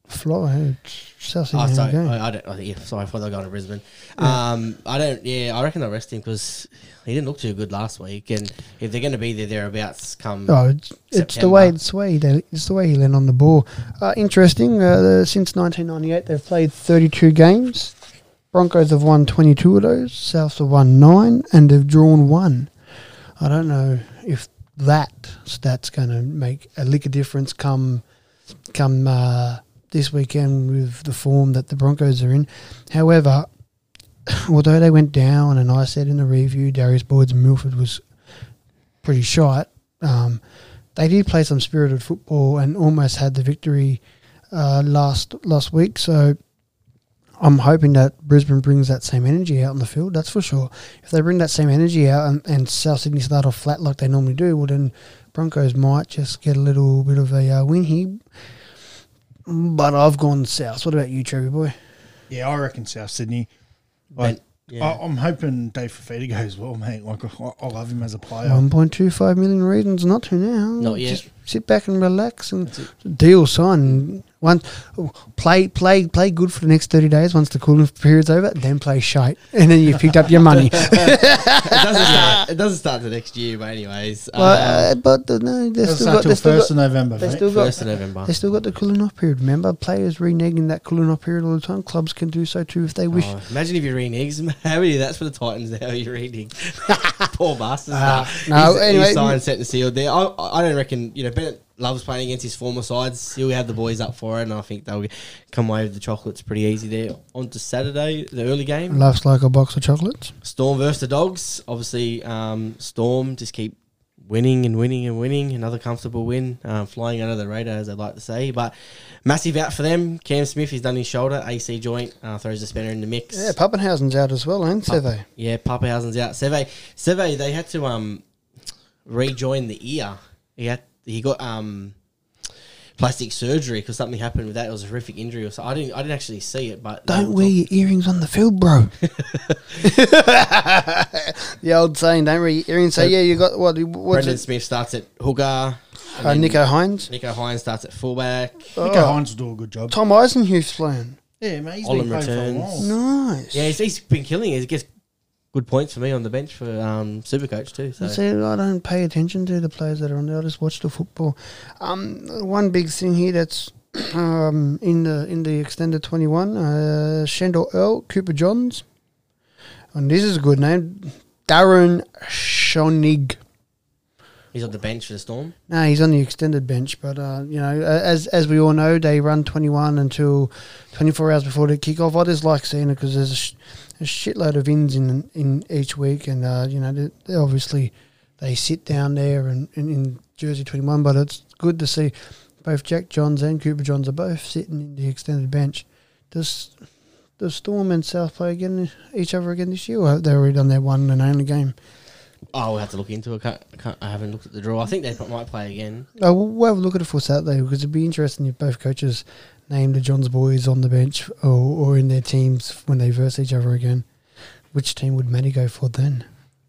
fly. South Oh, Sydney sorry. game. I, I don't. I, yeah, sorry. I thought they were going to Brisbane. Um, I don't. Yeah, I reckon they'll rest him because he didn't look too good last week. And if they're going to be there thereabouts, come. Oh, it's, it's the way September. it's the way they, it's the way he landed on the ball. Uh, interesting. Uh, the, since 1998, they've played 32 games. Broncos have won 22 of those. Souths have won nine, and they've drawn one. I don't know if that stat's going to make a lick of difference come come uh, this weekend with the form that the Broncos are in. However, although they went down, and I said in the review, Darius Boyd's Milford was pretty shot. Um, they did play some spirited football and almost had the victory uh, last last week. So I'm hoping that Brisbane brings that same energy out on the field. That's for sure. If they bring that same energy out and, and South Sydney start off flat like they normally do, well then Broncos might just get a little bit of a uh, win here. But I've gone south. What about you, Trevor boy? Yeah, I reckon South Sydney. Like, Ben- yeah. I, I'm hoping Dave Fifita goes well, mate. Like, I, I love him as a player. One point two five million reasons not to now. Not yet. Just sit back and relax and deal sign. Once play play play good for the next thirty days. Once the cooling off period's over, then play shite, and then you've picked up your money. it doesn't start. It doesn't start the next year, but anyways. Um, But, uh, but the, no, they've still got, till they still first got, of November, they mate. still got first of November. they still got the cooling off period. Remember, players reneging that cooling off period all the time. Clubs can do so too if they wish. Oh, imagine if you renegs. How many? That's for the Titans now. You're reading. Poor bastards. Uh, no, he's, anyway. he's signed, set and sealed there. I, I don't reckon. You know, Bennett loves playing against his former sides. He'll have the boys up for it, and I think they'll come away with the chocolates pretty easy there. On to Saturday, the early game. Loves like a box of chocolates. Storm versus the Dogs. Obviously, um, Storm just keep winning and winning and winning. Another comfortable win, um, flying under the radar, as I'd like to say. But massive out for them. Cam Smith, he's done his shoulder, AC joint, uh, throws the spinner in the mix. Yeah, Papenhuyzen's out as well, ain't Pup- Seve? Yeah, Papenhuyzen's out. Seve, Seve, they had to um rejoin the ear. He had he got um plastic surgery because something happened with that. It was a horrific injury or so. I didn't I didn't actually see it, but they Don't were wear talk- your earrings on the field, bro. the old saying, don't wear your earrings. So, yeah, you got what? What's Brandon it? Smith starts at hooker. and Uh, then Nicho Hynes. Nicho Hynes starts at fullback. Nicho Oh, Hynes will do a good job. Tom Eisenhuth's playing. Yeah, mate. He's Olin been playing for a returns. while. Nice. Yeah, he's, he's been killing it. He gets good points for me on the bench for um, Supercoach too. So See, I don't pay attention to the players that are on there. I just watch the football. Um, one big thing here that's um, in the in the extended twenty one, uh, Sandor Earl, Cooper Johns, and this is a good name, Darren Schonig. he's on the bench for the Storm. No, he's on the extended bench, but uh, you know, as as we all know, they run twenty one until twenty four hours before the kickoff. I just like seeing it because there's a, sh- a shitload of ins in in each week, and uh, you know, they, they obviously they sit down there and, and in jersey twenty one, but it's good to see both Jack Johns and Cooper Johns are both sitting in the extended bench. Does the Storm and South play again each other again this year, or have they already done their one and only game? Oh, we'll have to look into it. Can't, can't, I haven't looked at the draw. I think they might play again. Oh, we'll, we'll have a look at it for Saturday because it'd be interesting if both coaches name the Johns boys on the bench or, or in their teams when they verse each other again. Which team would Matty go for then?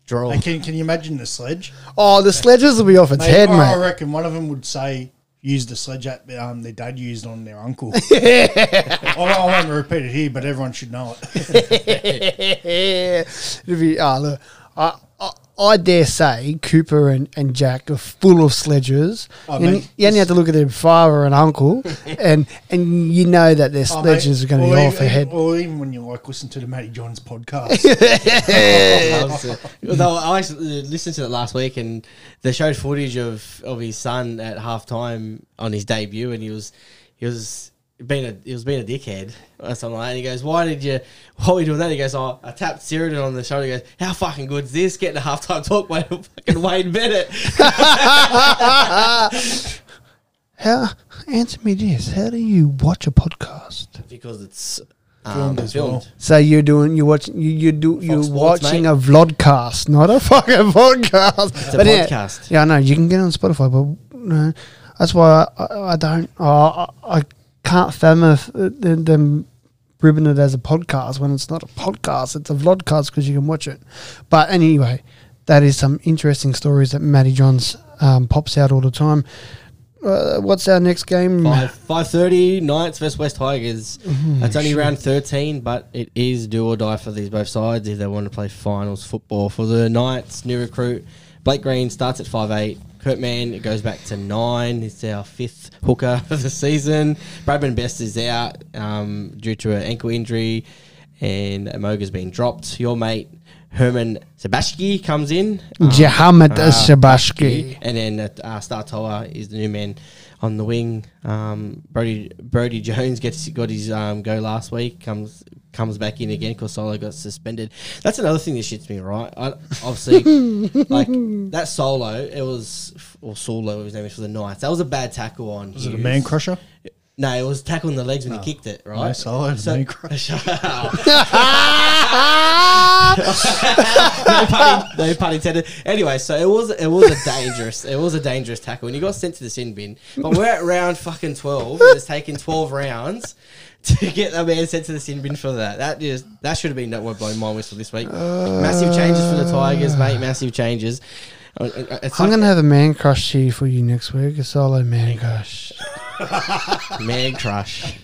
Draw. Hey, can, can you imagine the sledge? Oh, the sledges will be off its Mate, head, I mate. reckon one of them would say, use the sledge that um, their dad used on their uncle. I, won't- I won't repeat it here, but everyone should know it. It'd be, oh, look, I, I, I dare say Cooper and, and Jack are full of sledges. Oh, and mate, you only have to look at their father and uncle, and and you know that their Oh, sledges are going to be off even- ahead. Or even when you like listen to the Matty Johns podcast. Loves it. Although I actually listened to it last week, and they showed footage of, of his son at halftime on his debut, and he was he was being a he was being a dickhead or something like that. And he goes, "Why did you? Why were you doing that?" He goes, "Oh, I tapped Sheridan on the shoulder." He goes, "How fucking good's this? Getting a halftime talk by fucking Wayne Bennett." How answer me this? How do you watch a podcast? because it's um, Filmed as well. So you're doing you're watching you you do you're Sports, watching mate. a vlogcast, not a fucking podcast. It's a But yeah, podcast. Yeah, I know you can get it on Spotify, but no, that's why I, I, I don't. Oh, I, I can't fathom uh, them, them ribbing it as a podcast when it's not a podcast. It's a vlogcast because you can watch it. But anyway, that is some interesting stories that Matty Johns um, pops out all the time. Uh, what's our next game? Five thirty Knights versus West Tigers. That's only round thirteen, but it is do or die for these both sides if they want to play finals football. For the Knights, new recruit Blake Green starts at five eight. Kurt Mann goes back to nine. It's our fifth hooker of the season. Bradman Best is out um, due to an ankle injury, and Moga's been dropped. Your mate Herman Sebashki comes in. um, uh, Shabashki. and then uh, uh, Startoa is the new man on the wing. Um, Brody Brody Jones gets got his um, go last week. Comes comes back in again because Solo got suspended. That's another thing that shits me. Right, I, obviously, like that Solo, it was or Solo, his name is for the Knights. That was a bad tackle on. Was it a man crusher? No, it was tackling the legs when he kicked it. Right, No, it was a man crusher. no, pun, no pun intended. Anyway, so it was it was a dangerous it was a dangerous tackle, and he got sent to the sin bin. But we're at round fucking twelve. and It's taken twelve rounds to get a man sent to the sin bin for that. That just that should have been that word blowing my whistle this week. Massive changes for the Tigers, mate. Massive changes. Uh, uh, It's I'm like gonna have a man crush here for you next week. A solo man crush. Man crush.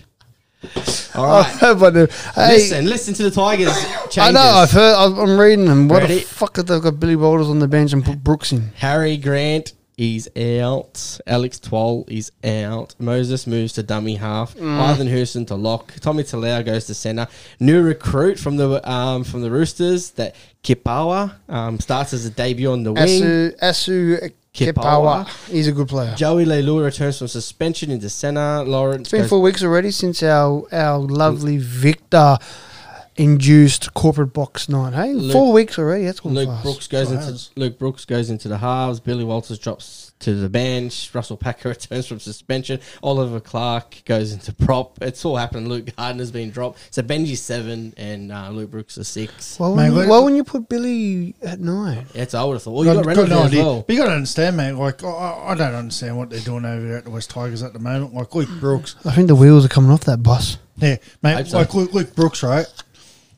All right. hey, Listen, listen to the Tigers changes. I know. I've heard. I've- I'm reading them. What Ready? the fuck have they got Billy Walters on the bench and put Brooks in? Harry Grant is out. Alex Twal is out. Moses moves to dummy half. Ivan Hewson to lock. Tommy Talau goes to centre. New recruit from the um, from the Roosters that Kepaoa um, starts as a debut on the wing. Asu Asu Kepaoa. Kepaoa. He's a good player. Joey Leilua returns from suspension into centre. Lawrence It's been four weeks already since our our lovely Victor induced corporate box night. Hey, Luke- four weeks already. That's Luke fast. Brooks goes into. Luke Brooks goes into the halves. Billy Walters drops to the bench. Russell Packer returns from suspension. Oliver Clark goes into prop. It's all happened. Luke Garner's been dropped. So Benji's seven and uh, Luke Brooks is six. Why, Mate, wouldn't you, why wouldn't you put Billy at nine? It's I would have thought. Well, you got, got, Reynolds got no there as idea. well. But you got to understand, mate. Like, I- I, I don't understand what they're doing over there at the West Tigers at the moment. Like, Luke Brooks. I think the wheels are coming off that bus. Yeah, Hope mate. so. Like, Luke, Luke Brooks, right?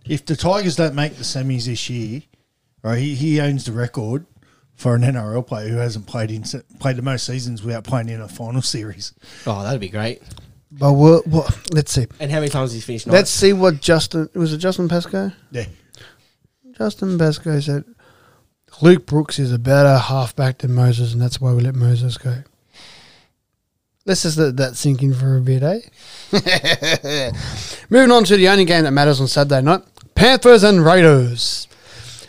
If the Tigers don't make the semis this year, right, he, he owns the record for an NRL player who hasn't played in played the most seasons without playing in a final series. Oh, that'd be great. But what? what let's see. And how many times he's finished? Let's see what Justin was it. Justin Pascoe. Yeah, Justin Pascoe said Luke Brooks is a better halfback than Moses, and that's why we let Moses go. Let's just let that sink in for a bit, eh? Moving on to the only game that matters on Saturday night: Panthers and Raiders.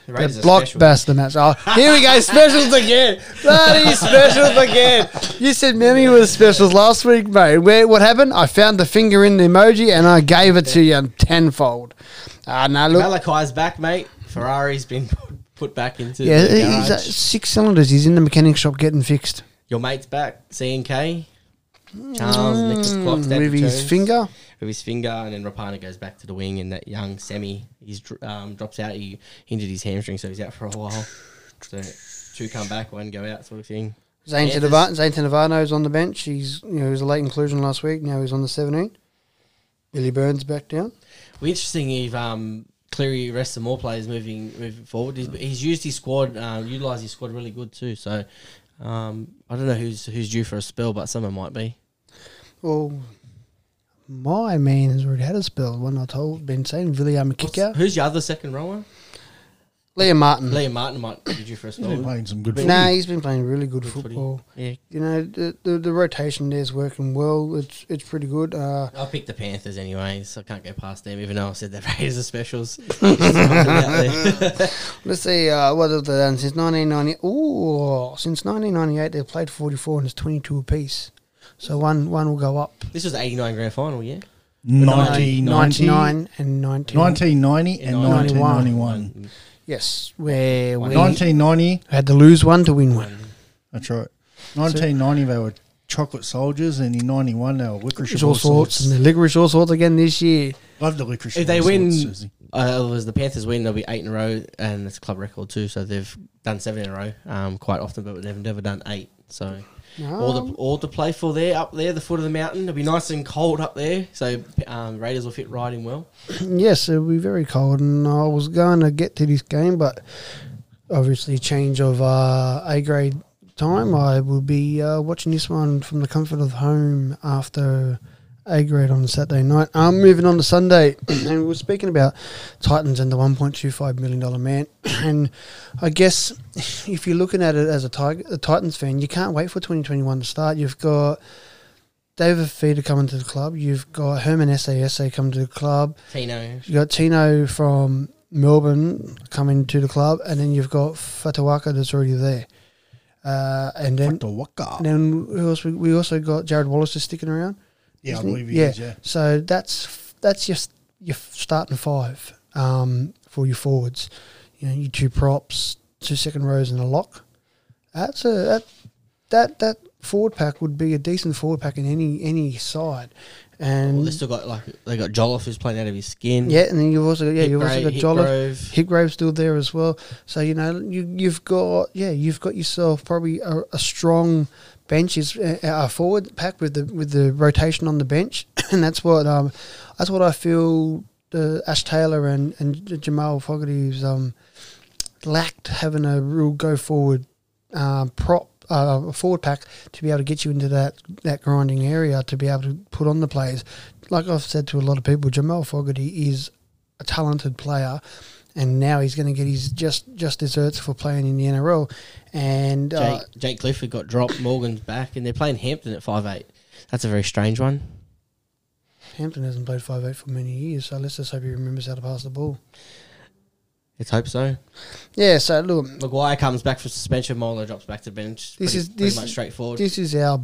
The The Raiders blockbuster match. Oh, here we go, specials again. Bloody specials again. You said many was specials last week, mate. Where what happened? I found the finger in the emoji and I gave it to you tenfold. Ah, now look. Malachi's back, mate. Ferrari's been put, back into Yeah, he's uh, six cylinders. He's in the mechanic shop getting fixed Your mate's back. C and K. Charnze Nicoll-Klokstad Mm, with his finger. With his finger, and then Rapana goes back to the wing, and that young Semi he's um, drops out. He injured his hamstring, so he's out for a while. So two come back, one go out, sort of thing. Zane Tadava- Zane on the bench. He's you know he was a late inclusion last week. Now he's on the seventeen. Billy Burns back down. Be interesting if um, Cleary rests some more players moving moving forward. He's, he's used his squad, uh, utilised his squad really good too. So um, I don't know who's who's due for a spell, but someone might be. Well, my man has already had a spell. when I told been saying William What's- Kicker, Who's your other second rower? Liam Martin. Liam Martin might be due for a he's been playing some good. But- Nah, footy. he's been playing really good Good footy. football. Yeah, You know the, the the rotation there's working well. It's it's pretty good. Uh, I picked the Panthers anyway, so I can't go past them. Even though I said the Raiders are specials. Just throwing it out there. let's see uh, what have they done since 1990. Ooh, since 1998 they've played 44 and it's 22 apiece. So one one will go up. this was '89 grand final, yeah. 1990, 99 and 19. 1990 and 1991. Yes, where we 1990, had to lose one to win one. that's right. 1990, they were chocolate soldiers, and in 91, they were licorice Licorice all sorts and the licorice all sorts again this year. Love the licorice. if they on win, swords, Susie. uh, it was the Panthers win, they'll be eight in a row, and it's a club record too. So they've done seven in a row, um, quite often, but they've never done eight. So all the all to play for there, up there, the foot of the mountain. It'll be nice and cold up there, so um, Raiders will fit right in well. Yes, it'll be very cold, and I was going to get to this game, but obviously change of uh, A grade time. I will be uh, watching this one from the comfort of home after A grade on Saturday night. I'm moving on to Sunday, and we're speaking about Titans and the 1.25 million dollar man. And I guess if you're looking at it as a, Tiger, a Titans fan, you can't wait for 2021 to start. You've got David Fifita coming to the club. You've got Herman SASA coming to the club. Tino, You got Tino from Melbourne coming to the club, and then you've got Fotuaika that's already there. Uh, and then, Waka waka. and then who else? We, we also got Jarrod Wallace is sticking around. Yeah, I isn't he? believe he is, yeah. So that's that's just your starting five um, for your forwards. You know, your two props, two second rows, and a lock. That's a that that that forward pack would be a decent forward pack in any any side. And well, they still got like they got Jolliffe who's playing out of his skin. yeah, and then you've also yeah you've also got Jolliffe. Hipgrave. Hipgrave's still there as well. So you know you you've got yeah you've got yourself probably a, a strong bench is uh, a forward pack with the with the rotation on the bench, and that's what um that's what I feel uh, Ash Taylor and and Jamal Fogarty's um lacked having a real go forward um, prop. Uh, forward pack to be able to get you into that, that grinding area to be able to put on the plays. Like I've said to a lot of people, Jamal Fogarty is a talented player, and now he's going to get his just just desserts for playing in the NRL. And uh, Jake, Jake Clifford got dropped. Morgan's back, and they're playing Hampton at five eight. That's a very strange one. Hampton hasn't played five eight for many years, so let's just hope he remembers how to pass the ball. Let's hope so. Yeah. So look, Maguire comes back for suspension. Molo drops back to bench. This Pretty- is- pretty this- much straightforward. this is our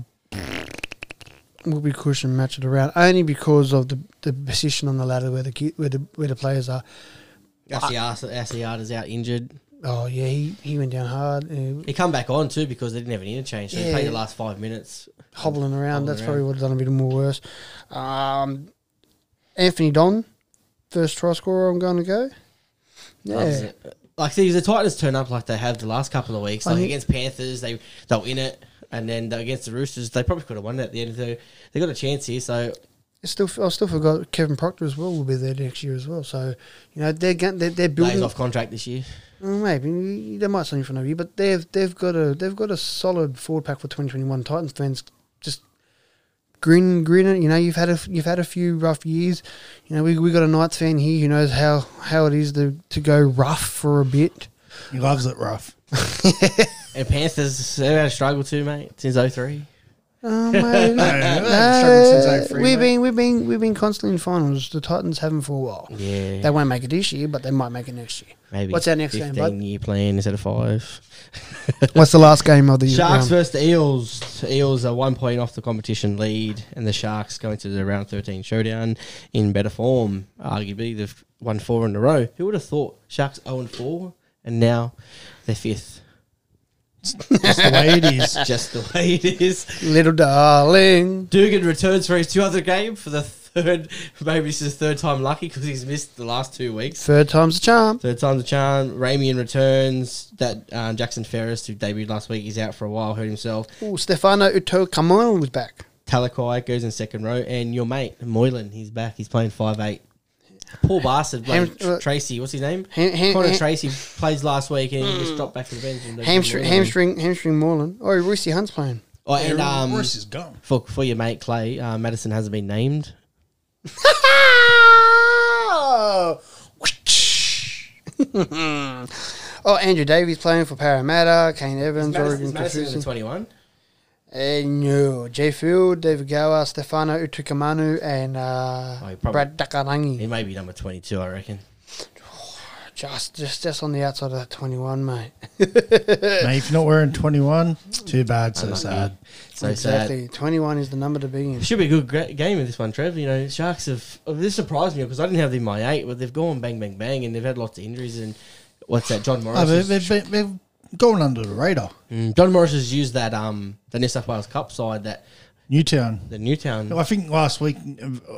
will be cushion match it around only because of the, the position on the ladder where the where the where the players are. Asiata's out injured. Oh yeah, he, he went down hard, uh, He come back on too because they didn't have an interchange. So he Yeah. played the last five minutes. hobbling around. Hobbling That's around. probably would have done a bit more worse. Um, Anthony Don, first try scorer. I'm going to go. Yeah. Like see, the Titans turn up like they have the last couple of weeks. Like think- against Panthers, they they were in it, and then against the Roosters, they probably could have won it at the end. So they got a chance here. So I still I still forgot Kevin Proctor as well will be there next year as well. So you know they're they're, they're Blaze building. off contract this year. Mm, maybe they might sign him for another year, but they've they've got a they've got a solid forward pack for 2021. Titans fans just grin grin it. You know you've had a you've had a few rough years. You know we we got a Knights fan here who knows how how it is to to go rough for a bit. He loves it rough. And Panthers, they've had a struggle too, mate, since 03. Oh, mate. struggled since no, we've been we've been we've been constantly in finals. The Titans haven't for a while. Yeah. They won't make it this year, but they might make it next year. Maybe What's our next game, 15 year plan instead of five. What's the last game of the year? Sharks round? versus the Eels. The Eels are one point off the competition lead, and the Sharks going to the round 13 showdown in better form. Arguably, they've won four in a row. Who would have thought? Sharks 0 and 4, and now they're fifth. That's the way it is. Just the way it is. Little darling. Dugan returns for his 200th game for the third, maybe this is third time lucky because he's missed the last two weeks. Third time's a charm. Third time's a charm. Ramien returns. That um, Jackson Ferris, who debuted last week, he's out for a while, hurt himself. Oh, Stefano Utoikamanu was back. Talakai goes in second row, and your mate Moylan, he's back. He's playing five eight. Poor bastard, like, Ham- Tr- uh, Tracey. What's his name? Ham- ham- Connor ham- Tracey plays last week, and he just dropped back to the bench. And Hamstring, give him Moylan. hamstring, hamstring Moreland. Oh, Reese Hunt's playing. Oh, and um, Royce is gone. for for your mate Clay, uh, Madison hasn't been named. oh, Andrew Davies playing for Parramatta. Kane Evans, Madison, Oregon is Madison in twenty one. Uh, no, Jai Field, David Gower, Stefano Utoikamanu, and uh, Oh, probably- Brad Takairangi. He may be number twenty two, I reckon. Just, just, just on the outside of that twenty-one, mate. Mate, if you're not wearing 21, too bad, so sad. So exactly, twenty-one is the number to be in. sad. Should be a good gra- game in this one, Trev. You know, Sharks have. Oh, this surprised me because I didn't have them in my eight, but they've gone bang, bang, bang, and they've had lots of injuries. And what's that? John Morris. Oh, is- they've, they've, they've gone under the radar. Mm, John Morris has used that um the New South Wales Cup side that Newtown. the Newtown I think last week,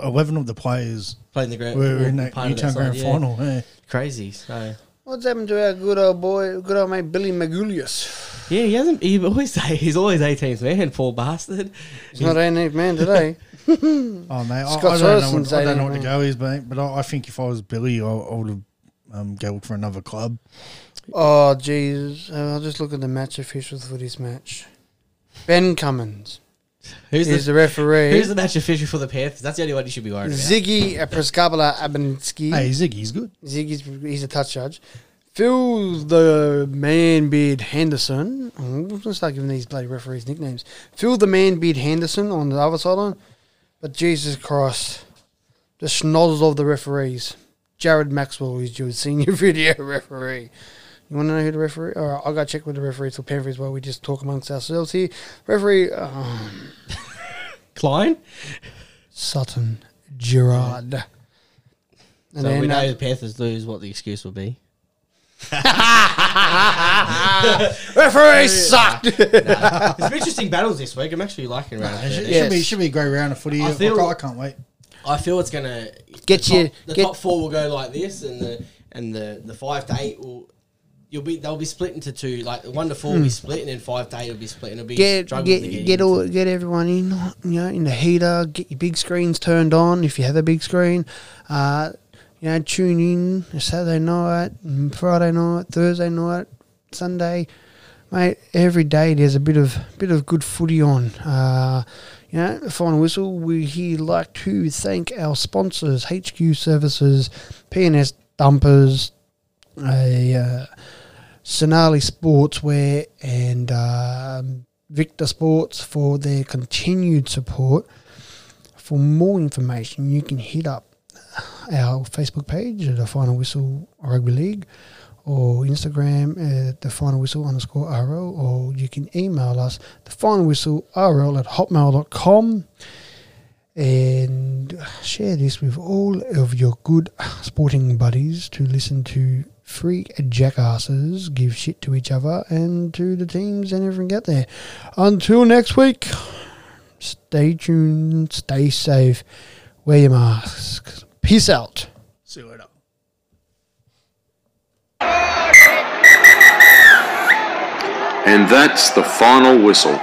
eleven of the players playing the grand. were in that Newtown side, Grand yeah. Final. Yeah. Crazy. So What's happened to our good old boy, good old mate Billy Magoulias? yeah, he hasn't. He always say he's always 18th man. Poor bastard. He's not an eight man today. Oh mate, I, I don't know Sorensen's what, I don't know what the go is, mate. But I, I think if I was Billy, I, I would have um, go look for another club. Oh Jesus! Uh, I'll just look at the match officials for this match. Ben Cummins Who's is the the referee. Who's the match official for the Panthers? That's the only one you should be worried about. Ziggy Preskabala Abinski. Hey, Ziggy's good. Ziggy's he's a touch judge. Phil the Man Beard Henderson. I'm gonna start giving these bloody referees nicknames. Phil the Man Beard Henderson on the other sideline. But Jesus Christ, the schnozzles of the referees. Jared Maxwell is your senior video referee. You want to know who the referee? All right, I'll go check with the referees for Panthers while we just talk amongst ourselves here. Referee um, Klein. Sutton Gerard. And So we know uh, the Panthers lose. What the excuse will be? referee sucked. There's some interesting battles this week. I'm actually liking round. It should, Yes. should be should be a great round of footy. I I, feel- I can't wait. I feel it's gonna Get the you- Top, the get- top four will go like this, and the and the the five to eight will. You'll be they'll be split into two. Like one to four will be split, and then five to eight will be split, and it'll be Hmm. get get get, into. all get everyone in, you know, in the heater. Get your big screens turned on if you have a big screen. Uh, you know, tune in Saturday night, Friday night, Thursday night, Sunday, mate. Every day there's a bit of bit of good footy on. Uh, you know, final whistle. We here like to thank our sponsors: HQ Services, PNS Dumpers, a. Uh, Sonali Sportswear and um, Victor Sports for their continued support. For more information, you can hit up our Facebook page at the Final Whistle Rugby League or Instagram at the Final Whistle underscore RL or you can email us the Final Whistle RL at hotmail.com and share this with all of your good sporting buddies to listen to free jackasses give shit to each other and to the teams and everything out there. Until next week, stay tuned, stay safe, wear your masks. Peace out. See you later. And that's the final whistle.